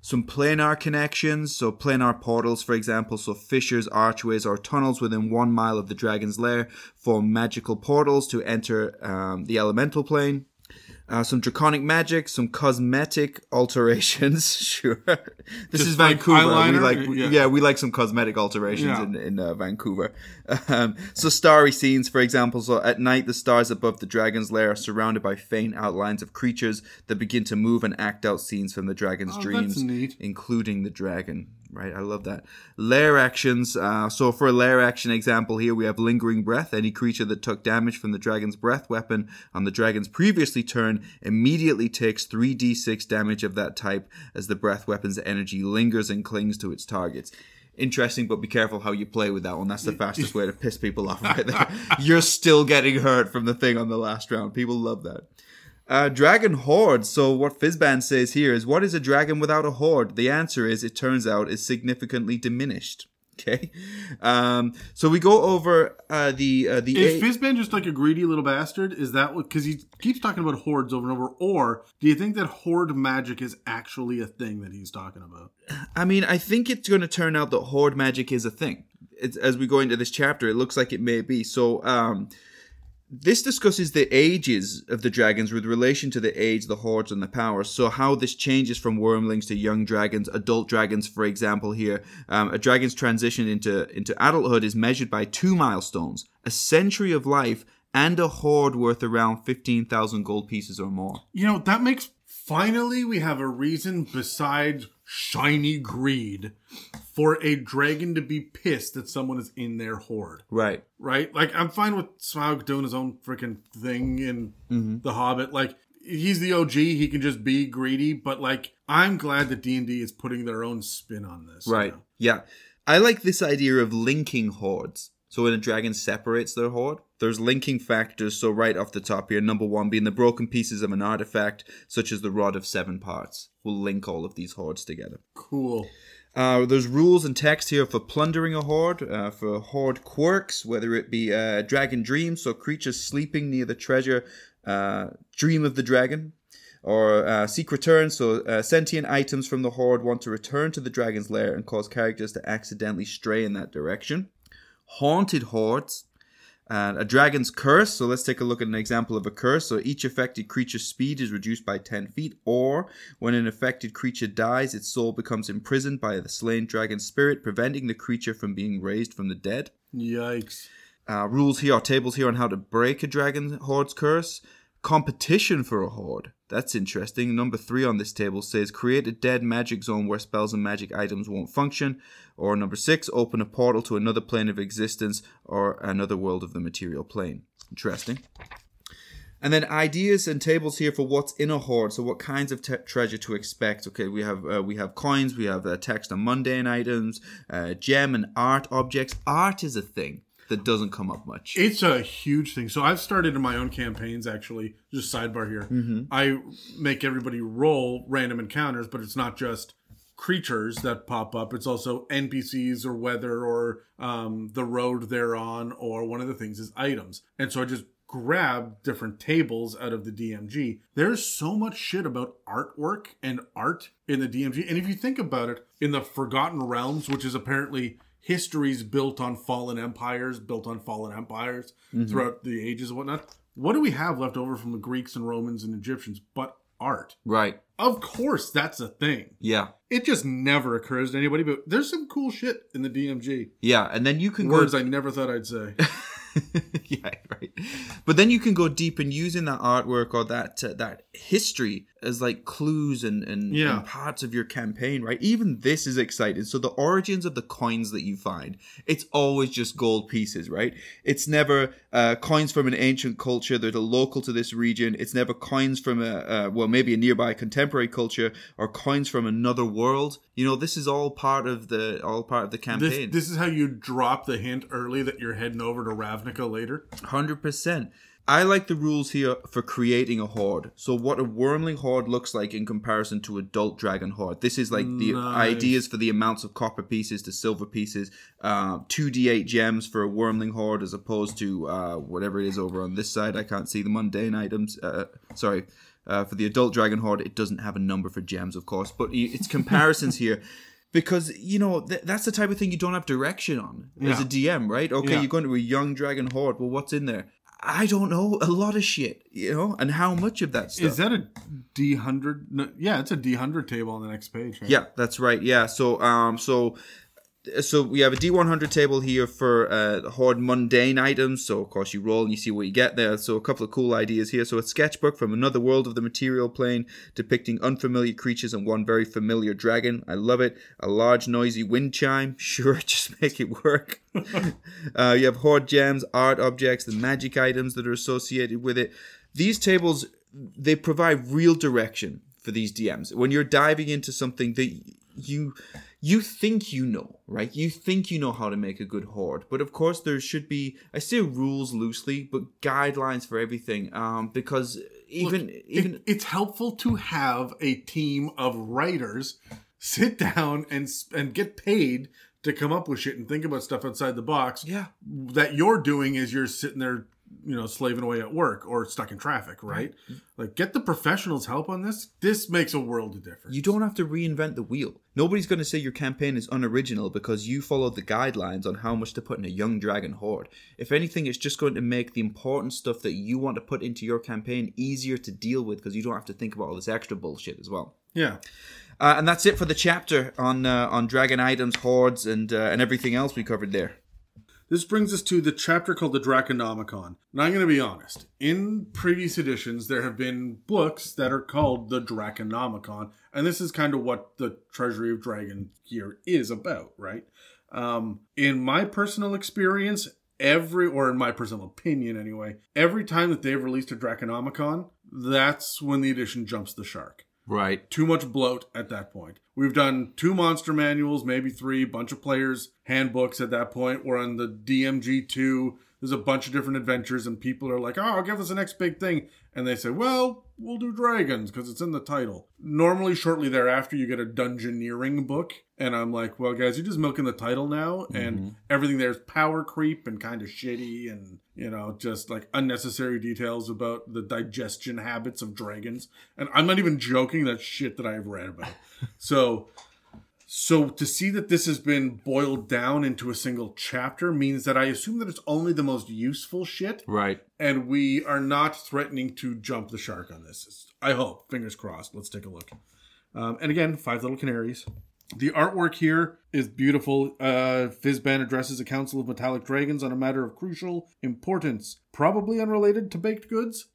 some planar connections, so planar portals, for example, so fissures, archways, or tunnels within one mile of the dragon's lair form magical portals to enter um, the elemental plane. Uh, some draconic magic, some cosmetic alterations. [laughs] sure, this Just is like Vancouver. we eyeliner? like, Yeah. yeah. we like some cosmetic alterations Yeah. in in uh, Vancouver. Um, so starry scenes, for example. So at night, the stars above the dragon's lair are surrounded by faint outlines of creatures that begin to move and act out scenes from the dragon's Oh, dreams, including the dragon. Right, I love that. Lair actions. Uh, so for a lair action example here, we have lingering breath. Any creature that took damage from the dragon's breath weapon on the dragon's previously turn immediately takes 3d6 damage of that type as the breath weapon's energy lingers and clings to its targets. Interesting, but be careful how you play with that one. That's the [laughs] fastest way to piss people off right there. You're still getting hurt from the thing on the last round. People love that. Uh, dragon hoard. So what Fizban says here is, what is a dragon without a hoard? The answer is, it turns out, is significantly diminished. [laughs] Okay, um, so we go over uh, the uh, the Is a- Fizban just like a greedy little bastard? Is that what? Because he keeps talking about hoards over and over. Or do you think that hoard magic is actually a thing that he's talking about? I mean, I think it's going to turn out that hoard magic is a thing. It's, as we go into this chapter, it looks like it may be. So, um, this discusses the ages of the dragons with relation to the age, the hoards, and the powers. So, how this changes from wyrmlings to young dragons, adult dragons, for example. Here, um, a dragon's transition into into adulthood is measured by two milestones: a century of life and a hoard worth around fifteen thousand gold pieces or more. You know, that makes finally we have a reason besides shiny greed for a dragon to be pissed that someone is in their hoard. Right. Right? Like I'm fine with Smaug doing his own freaking thing in Mm-hmm. The Hobbit. Like he's the OG, he can just be greedy, but like I'm glad that D&D is putting their own spin on this. you Right. know? Yeah. I like this idea of linking hoards. So when a dragon separates their hoard, there's linking factors. So right off the top here, number one being the broken pieces of an artifact, such as the Rod of Seven Parts, will link all of these hoards together. Cool. Uh, there's rules and text here for plundering a hoard, uh, for hoard quirks, whether it be uh, dragon dream, so creatures sleeping near the treasure uh, dream of the dragon, or uh, seek return, so uh, sentient items from the hoard want to return to the dragon's lair and cause characters to accidentally stray in that direction. Haunted hoards. And a dragon's curse. So let's take a look at an example of a curse. So each affected creature's speed is reduced by 10 feet, or when an affected creature dies, its soul becomes imprisoned by the slain dragon spirit, preventing the creature from being raised from the dead. Yikes. Uh, rules here are tables here on how to break a dragon hoard's curse. Competition for a hoard. That's interesting. Number three on this table says create a dead magic zone where spells and magic items won't function. Or number six, open a portal to another plane of existence or another world of the material plane. Interesting. And then ideas and tables here for what's in a hoard. So what kinds of te- treasure to expect? Okay, we have uh, we have coins, we have uh, text on mundane items, uh, gem and art objects. Art is a thing that doesn't come up much. It's a huge thing. So I've started in my own campaigns actually. Just sidebar here. Mm-hmm. I make everybody roll random encounters, but it's not just creatures that pop up. It's also NPCs or weather or um, the road they're on, or one of the things is items. And so I just grab different tables out of the DMG. There's so much shit about artwork and art in the DMG. And if you think about it, in the Forgotten Realms, which is apparently histories built on fallen empires, built on fallen empires mm-hmm. throughout the ages and whatnot. What do we have left over from the Greeks and Romans and Egyptians but art? Right. Of course, that's a thing. Yeah. It just never occurs to anybody, but there's some cool shit in the DMG. Yeah, and then you can Words go I never thought I'd say. [laughs] [laughs] yeah, right. But then you can go deep and using that artwork or that uh, that history as like clues and and, Yeah. and parts of your campaign, right? Even this is exciting. So the origins of the coins that you find, it's always just gold pieces, right? It's never uh, coins from an ancient culture that are local to this region. It's never coins from a uh, well, maybe a nearby contemporary culture or coins from another world. You know, this is all part of the all part of the This, campaign. this is how you drop the hint early that you're heading over to Ravnica later. Hundred percent. I like the rules here for creating a hoard. So what a wyrmling hoard looks like in comparison to adult dragon hoard. This is like the Nice. ideas for the amounts of copper pieces to silver pieces. Uh, Two d eight gems for a wyrmling hoard as opposed to uh, whatever it is over on this side. I can't see the mundane items. Uh, sorry. Uh, for the adult dragon hoard, it doesn't have a number for gems, of course, but it's comparisons here [laughs] because you know th- that's the type of thing you don't have direction on as a DM, right? Okay, Yeah. you're going to a young dragon hoard. Well, what's in there? I don't know. A lot of shit, you know, and how much of that stuff? Is that a D hundred? No, yeah, it's a D hundred table on the next page. Right? yeah, that's right. Yeah. So, um, so, so we have a D100 table here for uh, hoard mundane items. So, of course, you roll and you see what you get there. So, a couple of cool ideas here. So, a sketchbook from another world of the material plane depicting unfamiliar creatures and one very familiar dragon. I love it. A large, noisy wind chime. [laughs] Sure, [laughs] just make it work. [laughs] uh, you have hoard gems, art objects, the magic items that are associated with it. These tables they provide real direction for these DMs. When you're diving into something that you you think you know, right? You think you know how to make a good hoard, but of course there should be I say rules loosely, but guidelines for everything. Um, because even Look, even it- it's helpful to have a team of writers sit down and and get paid to come up with shit and think about stuff outside the box. yeah, That you're doing is you're sitting there, you know, slaving away at work or stuck in traffic, right? Like, get the professionals' help on this. This makes a world of difference. You don't have to reinvent the wheel. Nobody's going to say your campaign is unoriginal because you followed the guidelines on how much to put in a young dragon hoard. If anything, it's just going to make the important stuff that you want to put into your campaign easier to deal with because you don't have to think about all this extra bullshit as well. yeah. Uh, and that's it for the chapter on uh, on dragon items, hoards, and uh, and everything else we covered there. This brings us to the chapter called the Draconomicon. Now, I'm going to be honest. In previous editions, there have been books that are called the Draconomicon, and this is kind of what the Treasury of Dragon here is about, right? Um, in my personal experience, every, or in my personal opinion anyway, every time that they've released a Draconomicon, that's when the edition jumps the shark Right. too much bloat at that point. We've done two monster manuals, maybe three, bunch of players handbooks at that point. We're on the DMG two. There's a bunch of different adventures, and people are like, "Oh, I'll give us the next big thing," and they say, "Well, we'll do dragons because it's in the title." Normally, shortly thereafter, you get a dungeoneering book, and I'm like, "Well, guys, you're just milking the title now, and everything there's power creep and kind of shitty, and you know, just like unnecessary details about the digestion habits of dragons." And I'm not even joking. That shit that I've read about. [laughs] so So to see that this has been boiled down into a single chapter means that I assume that it's only the most useful shit, Right. and we are not threatening to jump the shark on this. I hope. Fingers crossed. Let's take a look. Um, and again, five little canaries. The artwork here is beautiful. Uh, Fizban addresses a council of metallic dragons on a matter of crucial importance, probably unrelated to baked goods.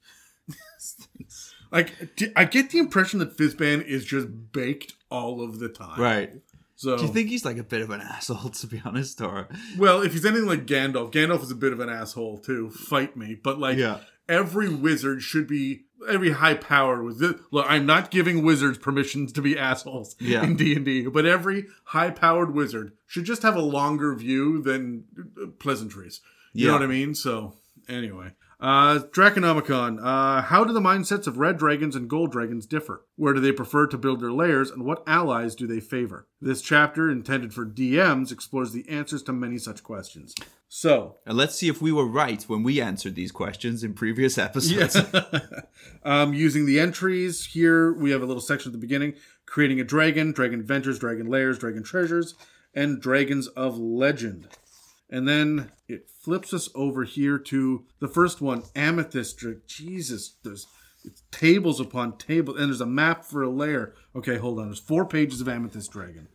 [laughs] like, I get the impression that Fizban is just baked all of the time. Right. So, Do you think he's like a bit of an asshole, to be honest, or well, if he's anything like Gandalf, Gandalf is a bit of an asshole too. Fight me, but like, Yeah. every wizard should be every high power with this. Look, I'm not giving wizards permissions to be assholes Yeah. in D and D, but every high powered wizard should just have a longer view than uh, pleasantries. You know what I mean? So anyway. Uh, Draconomicon. Uh, how do the mindsets of red dragons and gold dragons differ? Where do they prefer to build their lairs, and what allies do they favor? This chapter, intended for DMs, explores the answers to many such questions. So, and let's see if we were right when we answered these questions in previous episodes. [laughs] um, using the entries here, we have a little section at the beginning creating a dragon, dragon adventures, dragon lairs, dragon treasures, and dragons of legend. And then it flips us over here to the first one, Amethyst. Jesus, there's it's tables upon tables, and there's a map for a lair. Okay, hold on. There's four pages of Amethyst Dragon.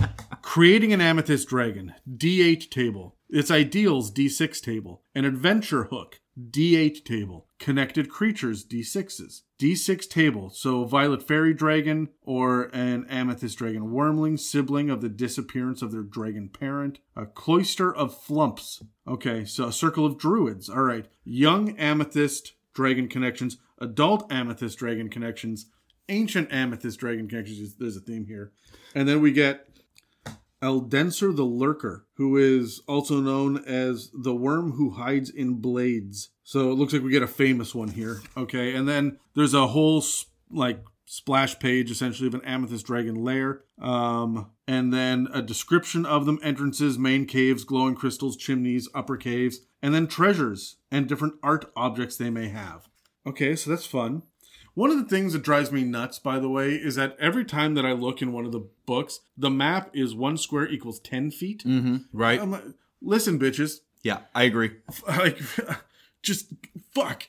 [laughs] Creating an Amethyst Dragon, D8 table. Its ideals, D6 table. An adventure hook, D8 table. Connected creatures, D6s. D6 table. So Violet Fairy Dragon or an Amethyst Dragon Wyrmling, sibling of the disappearance of their dragon parent. A Cloister of Flumphs. Okay, so a Circle of Druids. All right. Young Amethyst Dragon connections. Adult Amethyst Dragon connections. Ancient Amethyst Dragon connections. There's a theme here. And then we get Eldenser the Lurker, who is also known as the worm who hides in blades. So it looks like we get a famous one here. Okay, and then there's a whole like splash page essentially of an amethyst dragon lair. Um, and then a description of them entrances, main caves, glowing crystals, chimneys, upper caves, and then treasures and different art objects they may have. Okay, so that's fun. One of the things that drives me nuts, by the way, is that every time that I look in one of the books, the map is one square equals 10 feet. hmm Right. I'm like, listen, bitches. yeah, I agree. [laughs] Like, just fuck.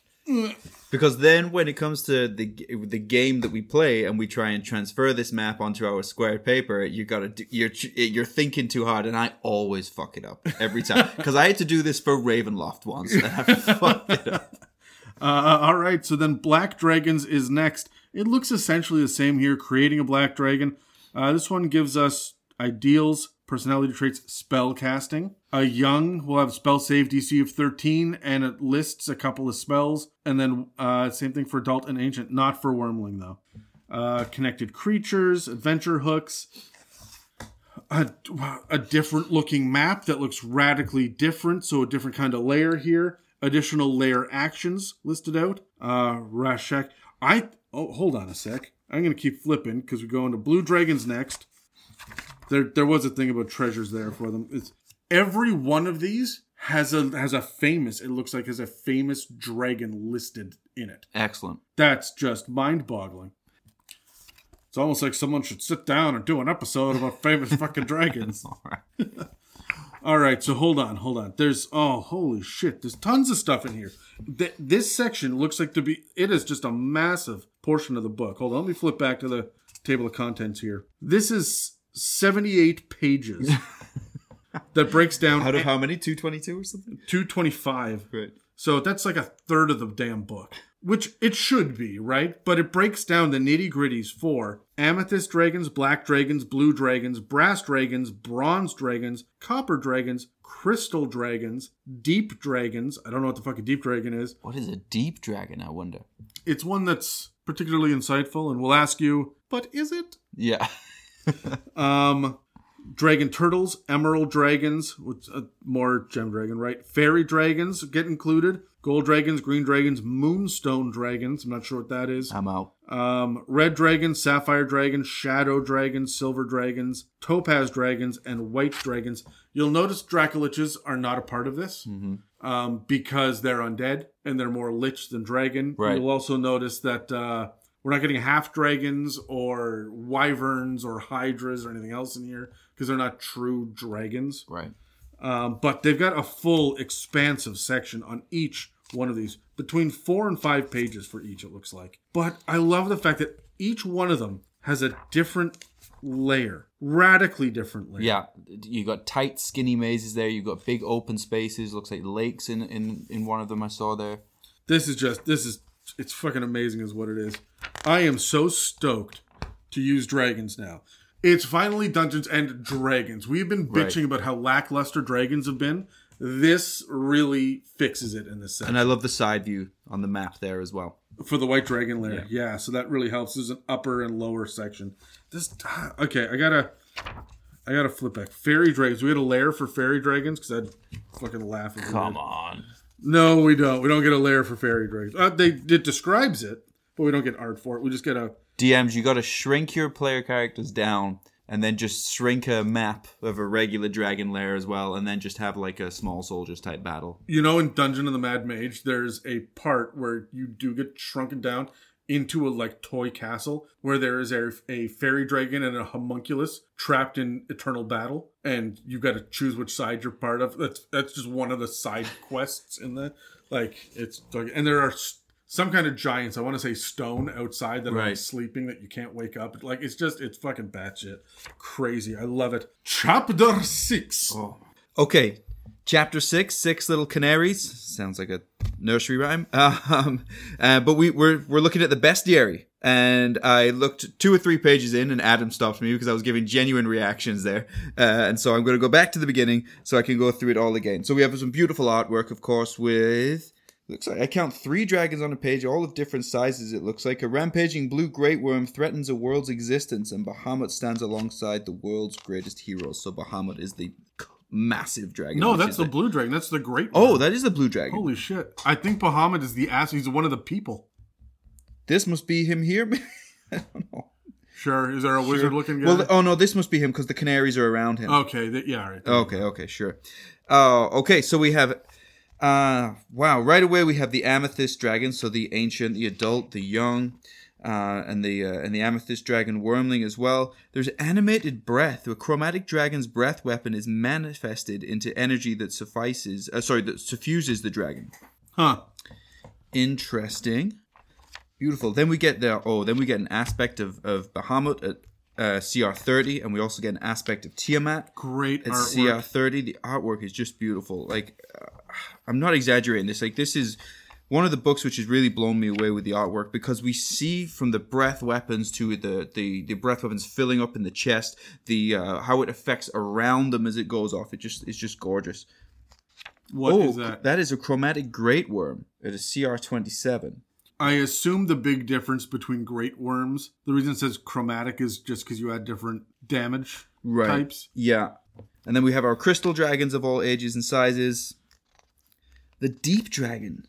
Because then, when it comes to the the game that we play, and we try and transfer this map onto our square paper, you gotta do, you're you're thinking too hard, and I always fuck it up every time. Because I had to do this for Ravenloft once, and I [laughs] fucked it up. Uh, all right, so then Black Dragons is next. It looks essentially the same here, creating a Black Dragon. Uh, this one gives us ideals, personality traits, spell casting. A young will have spell save DC of 13, and it lists a couple of spells. And then uh, same thing for adult and ancient, not for wyrmling though. Uh, connected creatures, adventure hooks, a, a different looking map that looks radically different, so a different kind of lair here. Additional lair actions listed out. Uh, Rashek. I oh hold on a sec. I'm gonna keep flipping because we go into Blue Dragons next. There there was a thing about treasures there for them. It's every one of these has a has a famous. It looks like has a famous dragon listed in it. Excellent. That's just mind boggling. It's almost like someone should sit down and do an episode about famous fucking [laughs] dragons. All right. So hold on, hold on. There's oh holy shit, there's tons of stuff in here. Th- this section looks like to be it is just a massive portion of the book. Hold on, let me flip back to the table of contents here. This is 78 pages [laughs] that breaks down Out of how many? Two twenty two or something. 225. Right. So that's like a third of the damn book, which it should be, right? But it breaks down the nitty gritties for amethyst dragons, black dragons, blue dragons, brass dragons, bronze dragons, copper dragons, crystal dragons, deep dragons. I don't know what the fuck a deep dragon is. What is a deep dragon? I wonder. It's one that's particularly insightful, and we'll ask you, but is it? Yeah. [laughs] Um, dragon turtles, emerald dragons, which uh, more gem dragon, right? Fairy dragons get included. Gold dragons, green dragons, moonstone dragons. I'm not sure what that is. I'm out. Um, red dragons, sapphire dragons, shadow dragons, silver dragons, topaz dragons, and white dragons. You'll notice Dracoliches are not a part of this um, because they're undead and they're more lich than dragon. Right. You'll also notice that uh, We're not getting half dragons or wyverns or hydras or anything else in here because they're not true dragons. Right. Um, but they've got a full expansive section on each one of these, between four and five pages for each, it looks like. But I love the fact that each one of them has a different lair, radically different lair. Yeah, you got tight, skinny mazes there. You got big open spaces. Looks like lakes in in in one of them. I saw there. This is just, this is, it's fucking amazing, is what it is. I am so stoked to use dragons now. It's finally Dungeons and Dragons. We've been Right. bitching about how lackluster dragons have been. This really fixes it in this section. And I love the side view on the map there as well. for the white dragon lair. Yeah. so that really helps. There's an upper and lower section. This okay, I gotta I gotta flip back. Fairy dragons. We had a lair for fairy dragons because I'd fucking laugh. we did. on. No, we don't. We don't get a lair for fairy dragons. Uh, they it describes it, but we don't get art for it. We just get a DMs, you got to shrink your player characters down and then just shrink a map of a regular dragon lair as well, and then just have like a small soldiers type battle. you know in Dungeon of the Mad Mage, there's a part where you do get shrunken down into a like toy castle where there is a, a fairy dragon and a homunculus trapped in eternal battle and you've got to choose which side you're part of that's that's just one of the side quests in the like it's and there are some kind of giants i want to say stone outside that are Right. sleeping that you can't wake up like it's just it's fucking batshit crazy i love it chapter six Okay, chapter six, six little canaries. Sounds like a nursery rhyme. [laughs] Um, uh, but we, we're we're looking at the bestiary, and I looked two or three pages in, and Adam stopped me because I was giving genuine reactions there, uh, and so I'm going to go back to the beginning so I can go through it all again. So we have some beautiful artwork, of course, with. Looks like I count three dragons on a page, all of different sizes. It looks like a rampaging blue great wyrm threatens a world's existence, and Bahamut stands alongside the world's greatest heroes. So Bahamut is the massive dragon. no that's the the- blue dragon that's the great Oh, one. that is the blue dragon. holy shit i think bahamut is the ass he's one of the people This must be him here. [laughs] I don't know. Sure. Is there a wizard looking guy? Well, oh no, this must be him because the canaries are around him. okay. th- yeah. Right. Okay, okay, sure. Uh, okay, so we have, uh, wow, right away we have the amethyst dragon, so the ancient, the adult, the young, uh, and the uh, and the amethyst dragon wyrmling as well. There's animated breath. A chromatic dragon's breath weapon is manifested into energy that suffices. Uh, sorry, that suffuses the dragon. Huh. Interesting. Beautiful. Then we get the oh, then we get an aspect of of Bahamut at uh, CR thirty, and we also get an aspect of Tiamat Great at artwork. CR thirty. The artwork is just beautiful. Like uh, I'm not exaggerating this. Like this is one of the books which has really blown me away with the artwork because we see from the breath weapons to the the, the breath weapons filling up in the chest, the uh, how it affects around them as it goes off. It just it's just gorgeous. What oh, is that? that is a chromatic great wyrm It is CR twenty seven. I assume the big difference between great wyrms, the reason it says chromatic is just because you add different damage right. types. Yeah. And then we have our crystal dragons of all ages and sizes. The deep dragon.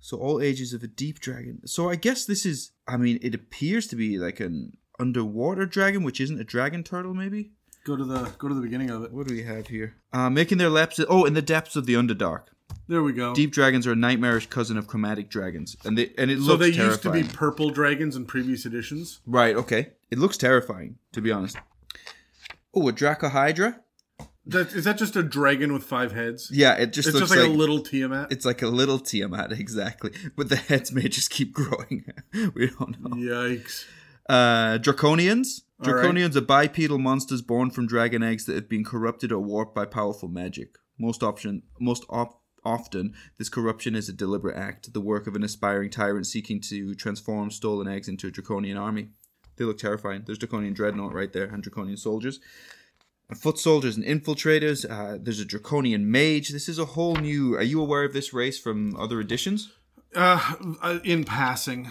So all ages of a deep dragon. So I guess this is I mean, it appears to be like an underwater dragon, which isn't a dragon turtle, maybe? Go to the go to the beginning of it. What do we have here? Uh making their laps oh, in the depths of the underdark. There we go. Deep dragons are a nightmarish cousin of chromatic dragons. And they and it so looks they terrifying. used to be purple dragons in previous editions. Right, okay. It looks terrifying, to be honest. Oh, a Dracohydra? That is that just a dragon with five heads? Yeah, it just It's looks just like, like a little Tiamat. It's like a little Tiamat, [laughs] exactly. But the heads may just keep [laughs] growing. we don't know. Yikes. Uh, Draconians. All right. Draconians are bipedal monsters born from dragon eggs that have been corrupted or warped by powerful magic. Most option, most op- often, this corruption is a deliberate act, the work of an aspiring tyrant seeking to transform stolen eggs into a draconian army. They look terrifying. There's draconian dreadnought right there, and draconian soldiers. Foot soldiers and infiltrators. Uh, there's a draconian mage. This is a whole new. Are you aware of this race from other editions? Uh, uh, in passing.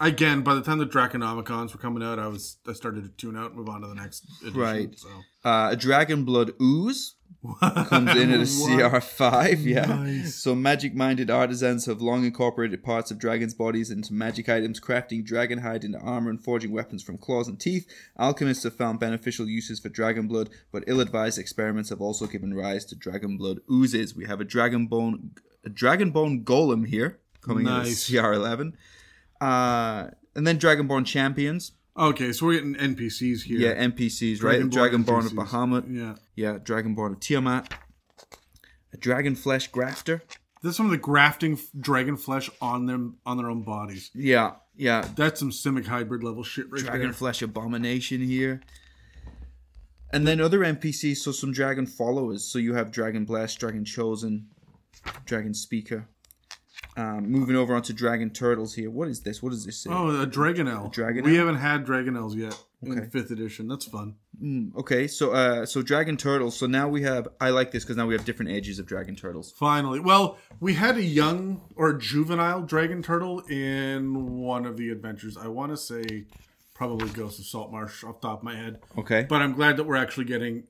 Again, by the time the Draconomicons were coming out, I was I started to tune out and move on to the next edition. Right. So. Uh, a dragon blood ooze comes in at a [laughs] CR5. Yeah. Nice. So magic minded artisans have long incorporated parts of dragons' bodies into magic items, crafting dragon hide into armor and forging weapons from claws and teeth. Alchemists have found beneficial uses for dragon blood, but ill advised experiments have also given rise to dragon blood oozes. We have a dragon bone, a dragon bone golem here coming Nice. in at CR11. Uh, And then Dragonborn champions. Okay, so we're getting NPCs here. Yeah, NPCs, right? Dragonborn Dragonborn of Bahamut. Yeah. Yeah, Dragonborn of Tiamat. A Dragon Flesh Grafter. That's some of the grafting f- dragon flesh on them on their own bodies. Yeah, yeah. That's some Simic hybrid level shit right Dragon there. Flesh Abomination here. And then other NPCs, so some Dragon followers. So you have Dragon Blessed, Dragon Chosen, Dragon Speaker. Um, moving over onto Dragon Turtles here. What is this? What does this say? Oh, a Dragonnel. Dragonnel? We haven't had Dragonnels yet in Okay. fifth edition. That's fun. Okay, so uh, so Dragon Turtles. So now we have. I like this because now we have different ages of Dragon Turtles. Finally. Well, we had a young or juvenile dragon turtle in one of the adventures. I want to say probably Ghost of Saltmarsh off the top of my head. Okay. But I'm glad that we're actually getting.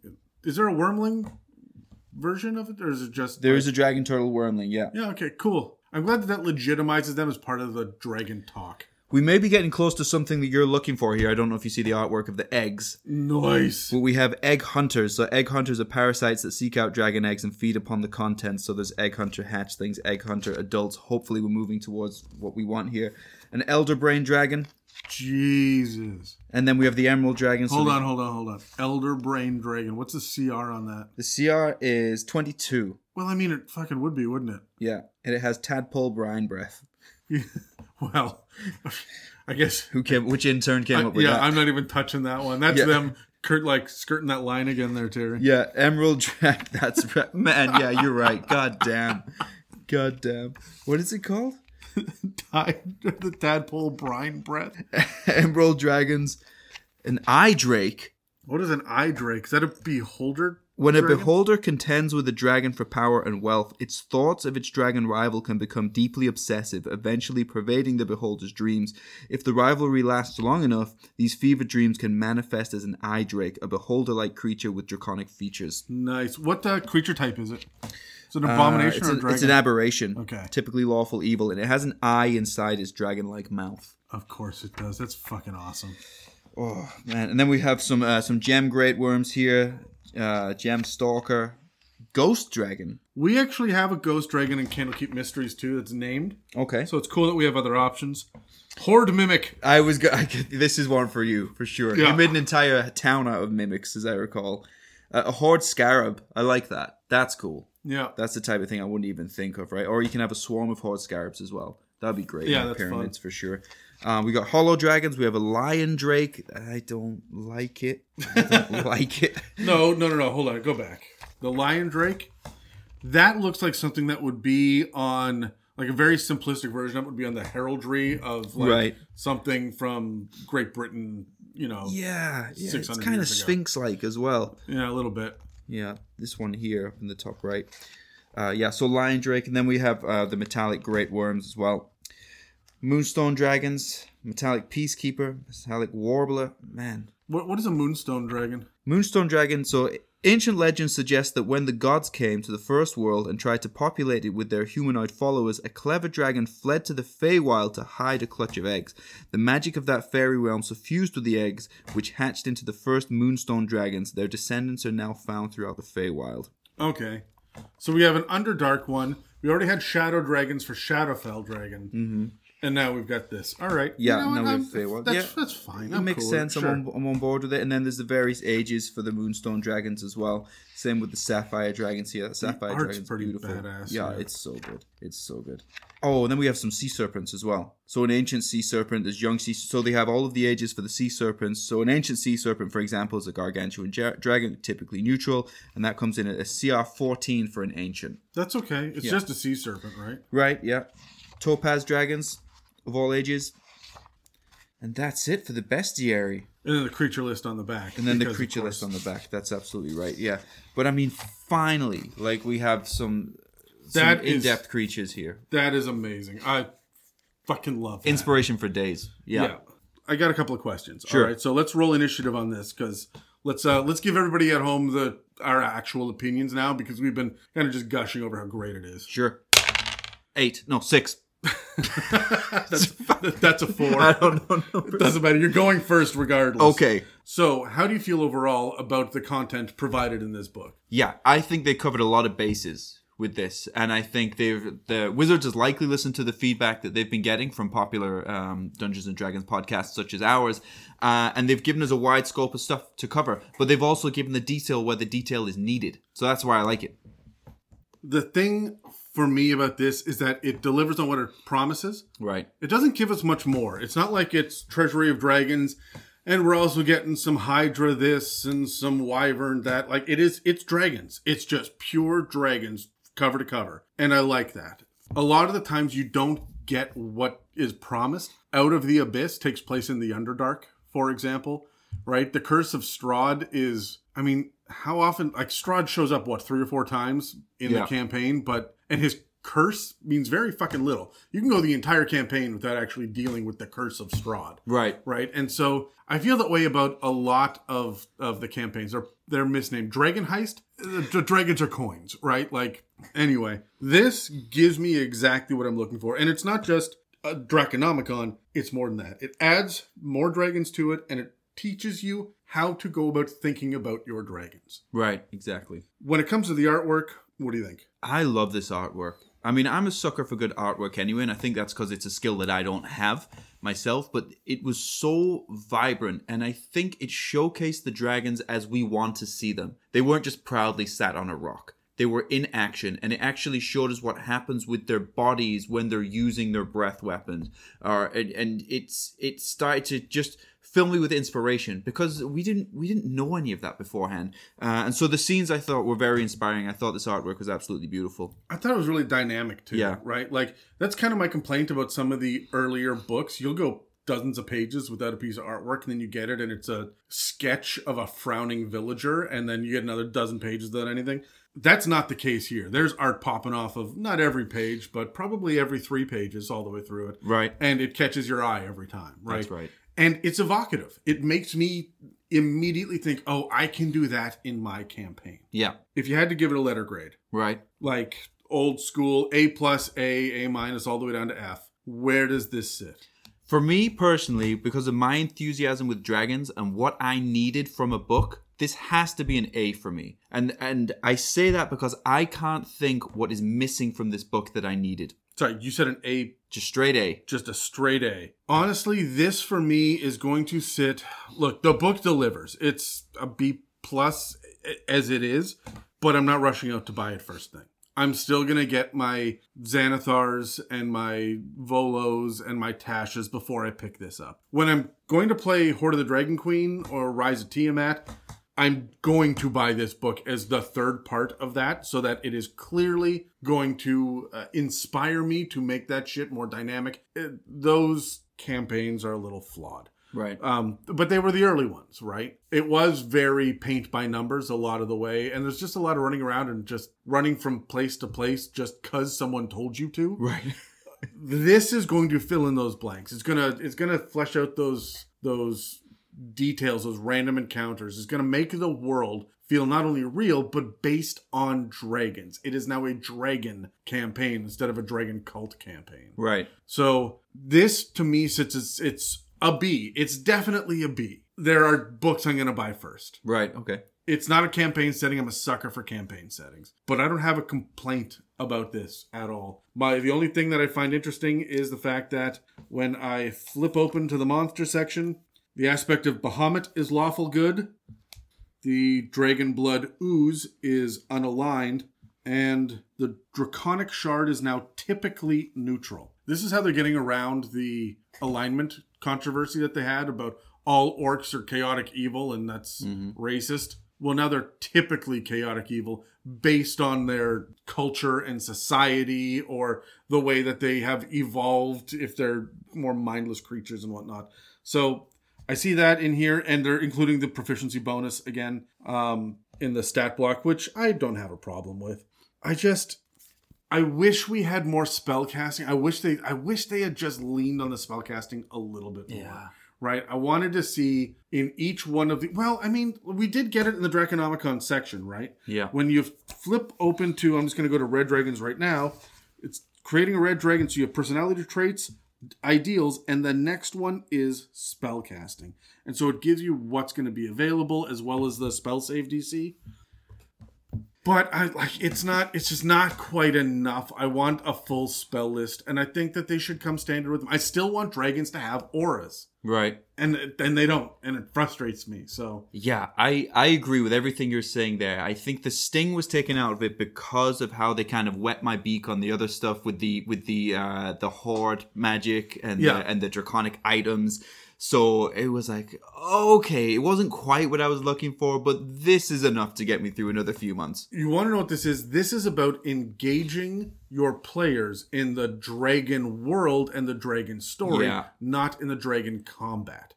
Is there a wormling version of it, or is it just There is a Dragon Turtle Wyrmling. Yeah. Yeah. Okay. Cool. I'm glad that that legitimizes them as part of the dragon talk. We may be getting close to something that you're looking for here. I don't know if you see the artwork of the eggs. Nice. But we have egg hunters. So egg hunters are parasites that seek out dragon eggs and feed upon the contents. So there's egg hunter hatchlings, egg hunter adults. Hopefully we're moving towards what we want here. An elder brain dragon. Jesus. And then we have the emerald dragon. So Hold on, hold on, hold on. Elder Brain Dragon. What's the CR on that? The CR is 22. Well, I mean, it fucking would be, wouldn't it? Yeah. And it has tadpole brine breath. [laughs] well, I guess. Who came, which intern came I- up with that? yeah, that? I'm not even touching that one. That's Yeah. them, Kurt, like skirting that line again there, Terry. Yeah, Emerald Dragon. [laughs] That's right. Man, yeah, you're right. God damn. God damn. What is it called? [laughs] The tadpole brine breath. [laughs] Emerald Dragons. An eye drake. What is an eye drake? Is that a beholder? When a beholder contends with a dragon for power and wealth, its thoughts of its dragon rival can become deeply obsessive, eventually pervading the beholder's dreams. If the rivalry lasts long enough, these fevered dreams can manifest as an eye drake, a beholder like creature with draconic features. Nice. What uh, creature type is it? Is it an abomination Uh, it's, or a an- dragon? it's an aberration. Okay. Typically lawful evil, and it has an eye inside its dragon like mouth. of course it does. That's fucking awesome. Oh man! And then we have some uh, some gem great wyrms here, uh, gem stalker, ghost dragon. We actually have a ghost dragon in Candlekeep Mysteries too that's named. Okay. So it's cool that we have other options. Hoard Mimic. I was. Go- I could, this is one for you for sure. Yeah. You made an entire town out of mimics, as I recall. Uh, a hoard scarab. I like that. That's cool. Yeah. That's the type of thing I wouldn't even think of, right? Or you can have a swarm of hoard scarabs as well. That'd be great. Yeah, that's pyramids for sure. Um, we got hollow dragons. We have a lion drake. I don't like it. I don't [laughs] like it. No, no, no, no. Hold on. Go back. The Lion Drake. That looks like something that would be on like a very simplistic version. That would be on the heraldry of like Right. something from Great Britain. You know. Yeah, yeah. It's kind of sphinx-like as well. Yeah, a little bit. Yeah, this one here up in the top right. Uh, yeah, so lion drake, and then we have uh, the metallic great wyrms as well. Moonstone dragons, metallic peacekeeper, metallic warbler. Man, What What is a Moonstone Dragon? Moonstone dragon. So ancient legends suggest that when the gods came to the first world and tried to populate it with their humanoid followers, a clever dragon fled to the Feywild to hide a clutch of eggs. The magic of that fairy realm suffused with the eggs, which hatched into the first Moonstone dragons. Their descendants are now found throughout the Feywild. Okay. So we have an Underdark one. We already had Shadow Dragons for Shadowfell Dragon. Mm-hmm. And now we've got this. All right. Yeah, You know now we I'm- have Feywild. That's, Yeah. that's fine. It I'm makes cool sense. Sure. I'm, on, I'm on board with it. And then there's the various ages for the Moonstone dragons as well. Same with the Sapphire dragons here. That Sapphire art's dragon's pretty beautiful. badass, yeah, yeah. it's so good. It's so good. Oh, and then we have some sea serpents as well. So an ancient sea serpent, there's young sea. So they have all of the ages for the sea serpents. So an ancient sea serpent, for example, is a gargantuan ja- dragon, typically neutral, and that comes in at a CR 14 for an ancient. That's okay. It's Yeah. just a sea serpent, right? Right? Yeah. Topaz dragons of all ages. And that's it for the bestiary. And then the creature list on the back. And then the creature list on the back. That's absolutely right. Yeah. But I mean, finally, like we have some, some is- in-depth creatures here. That is amazing. I fucking love that. Inspiration for days. Yeah. Yeah. I got a couple of questions. Sure. All right. So let's roll initiative on this because let's uh let's give everybody at home the our actual opinions now because we've been kind of just gushing over how great it is. Sure. Eight. No, six. [laughs] That's [laughs] that's a four. I don't know. [laughs] Doesn't matter. You're going first regardless. Okay. So, how do you feel overall about the content provided in this book? Yeah, I think they covered a lot of bases with this, and I think they've the Wizards has likely listened to the feedback that they've been getting from popular um, Dungeons and Dragons podcasts such as ours, uh, and they've given us a wide scope of stuff to cover. But they've also given the detail where the detail is needed, so that's why I like it. The thing for me about this is that it delivers on what it promises. Right. It doesn't give us much more. It's not like it's Treasury of Dragons and we're also getting some Hydra this and some Wyvern that. Like it is, it's dragons. It's just pure dragons cover to cover. And I like that. A lot of the times you don't get what is promised. Out of the Abyss takes place in the Underdark, for example, right? The Curse of Strahd is, I mean, how often, like Strahd shows up, what, three or four times in Yeah. the campaign, but, and his curse means very fucking little. You can go the entire campaign without actually dealing with the Curse of Strahd Right. right? And so I feel that way about a lot of of the campaigns. They're they're misnamed Dragon Heist. The, the dragons are coins, right? Like anyway, this gives me exactly what I'm looking for, and it's not just a Draconomicon. It's more than that. It adds more dragons to it, and it teaches you how to go about thinking about your dragons. Right. Exactly. When it comes to the artwork, what do you think? I love this artwork. I mean, I'm a sucker for good artwork anyway, and I think that's because it's a skill that I don't have myself, but it was so vibrant, and I think it showcased the dragons as we want to see them. They weren't just proudly sat on a rock. They were in action, and it actually showed us what happens with their bodies when they're using their breath weapons. Or and, and it's it started to just fill me with inspiration because we didn't we didn't know any of that beforehand, uh, and so the scenes I thought were very inspiring. I thought this artwork was absolutely beautiful. I thought it was really dynamic too. Yeah. Right? Like that's kind of my complaint about some of the earlier books. You'll go dozens of pages without a piece of artwork, and then you get it and it's a sketch of a frowning villager, and then you get another dozen pages without anything. That's not the case here. There's art popping off of not every page, but probably every three pages all the way through it. Right. And it catches your eye every time, right? That's right. And it's evocative. It makes me immediately think, oh, I can do that in my campaign. Yeah. If you had to give it a letter grade, Right. like old school A plus, A, A minus, all the way down to F. Where does this sit? For me personally, because of my enthusiasm with dragons and what I needed from a book, this has to be an A for me. And and I say that because I can't think what is missing from this book that I needed. Sorry, you said an A, Just straight A. just a straight A. Honestly, this for me is going to sit. Look, the book delivers. It's a B plus as it is, but I'm not rushing out to buy it first thing. I'm still gonna get my Xanathars and my Volos and my Tashes before I pick this up. When I'm going to play Hoard of the Dragon Queen or Rise of Tiamat, I'm going to buy this book as the third part of that so that it is clearly going to uh, inspire me to make that shit more dynamic. Uh, those campaigns are a little flawed. Right. Um, but they were the early ones, right? It was very paint by numbers a lot of the way, and there's just a lot of running around and just running from place to place just cause someone told you to. Right. [laughs] This is going to fill in those blanks. It's gonna it's gonna flesh out those those details, those random encounters. is gonna make the world feel not only real but based on dragons. It is now a dragon campaign instead of a dragon cult campaign. Right. So this to me sits it's it's a B. It's definitely a B. There are books I'm gonna buy first. Right. Okay. It's not a campaign setting. I'm a sucker for campaign settings. But I don't have a complaint about this at all. My the only thing that I find interesting is the fact that when I flip open to the monster section, the aspect of Bahamut is lawful good. The Dragon Blood Ooze is unaligned, and the Draconic Shard is now typically neutral. This is how they're getting around the alignment controversy that they had about all orcs are chaotic evil and that's mm-hmm. racist. Well, now they're typically chaotic evil based on their culture and society or the way that they have evolved if they're more mindless creatures and whatnot. So I see that in here, and they're including the proficiency bonus again um, in the stat block, which I don't have a problem with. I just, I wish we had more spell casting. I wish they, I wish they had just leaned on the spell casting a little bit more. Yeah. Right. I wanted to see in each one of the. Well, I mean, we did get it in the Draconomicon section, right? Yeah. When you flip open to, I'm just going to go to Red Dragons right now. It's creating a Red Dragon, so you have personality traits, ideals, and the next one is spell casting. And so it gives you what's going to be available as well as the spell save DC. but I like it's not it's just not quite enough. I want a full spell list, and I think that they should come standard with them. I still want dragons to have auras, Right. and and they don't, and it frustrates me. So Yeah, I, I agree with everything you're saying there. I think the sting was taken out of it because of how they kind of wet my beak on the other stuff with the with the uh, the hoard magic and Yeah. the, and the draconic items. So it was like okay, it wasn't quite what I was looking for, but this is enough to get me through another few months. you want to know what this is? This is about engaging your players in the dragon world and the dragon story, Yeah. not in the dragon combat.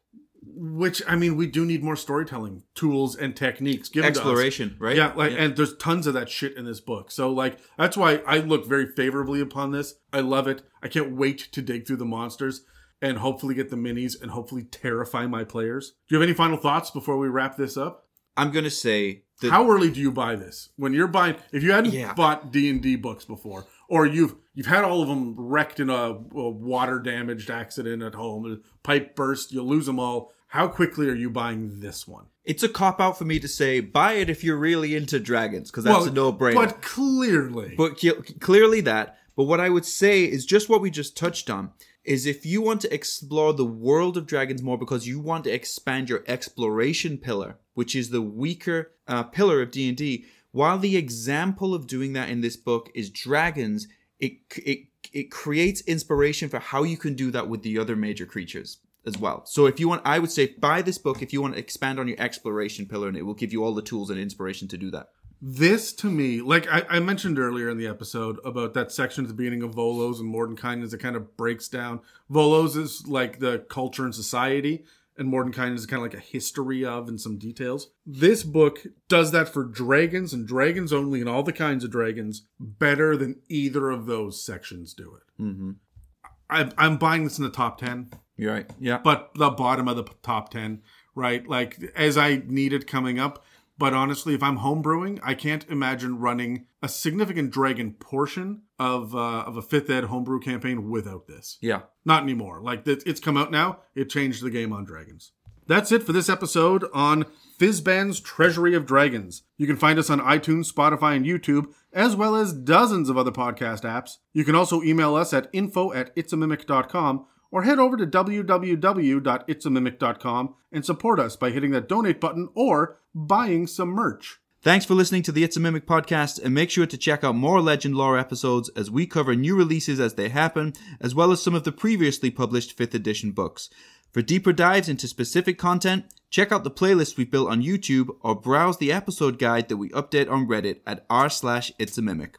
Which I mean, we do need more storytelling tools and techniques. Given. Exploration, right? Yeah, like, and there's tons of that shit in this book. So, like, that's why I look very favorably upon this. I love it. I can't wait to dig through the monsters and hopefully get the minis and hopefully terrify my players. Do you have any final thoughts before we wrap this up? I'm gonna say that How early do you buy this? When you're buying, if you hadn't Yeah. bought D and D books before, or you've you've had all of them wrecked in a, a water damaged accident at home, a pipe burst, you lose them all. How quickly are you buying this one? it's a cop out for me to say buy it if you're really into dragons because that's a no brainer. But clearly, But clearly that. But what I would say is just what we just touched on is if you want to explore the world of dragons more because you want to expand your exploration pillar, which is the weaker uh, pillar of D&D, while the example of doing that in this book is dragons, it it it creates inspiration for how you can do that with the other major creatures as well. So if you want I would say buy this book if you want to expand on your exploration pillar and it will give you all the tools and inspiration to do that. This to me, like I, I mentioned earlier in the episode about that section at the beginning of Volo's and Mordenkainen that kind of breaks down. Volo's is like the culture and society, and Mordenkainen is kind of like a history of and some details. This book does that for dragons and dragons only and all the kinds of dragons better than either of those sections do it. Mhm. I'm, I'm buying this in the top 10 You're right. Yeah. but the bottom of the top 10, right? Like as I need it coming up. But honestly, if I'm homebrewing, I can't imagine running a significant dragon portion of uh, of a fifth ed homebrew campaign without this. yeah. Not anymore. Like it's come out now. It changed the game on dragons. That's it for this episode on Fizban's Treasury of Dragons. You can find us on iTunes, Spotify, and YouTube, as well as dozens of other podcast apps. You can also email us at info at itsamimic.com or head over to www.itsamimic.com and support us by hitting that donate button or buying some merch. Thanks for listening to the It's a Mimic podcast, and make sure to check out more Legend Lore episodes as we cover new releases as they happen, as well as some of the previously published 5th edition books. For deeper dives into specific content, check out the playlist we've built on YouTube or browse the episode guide that we update on Reddit at r slash It's a Mimic.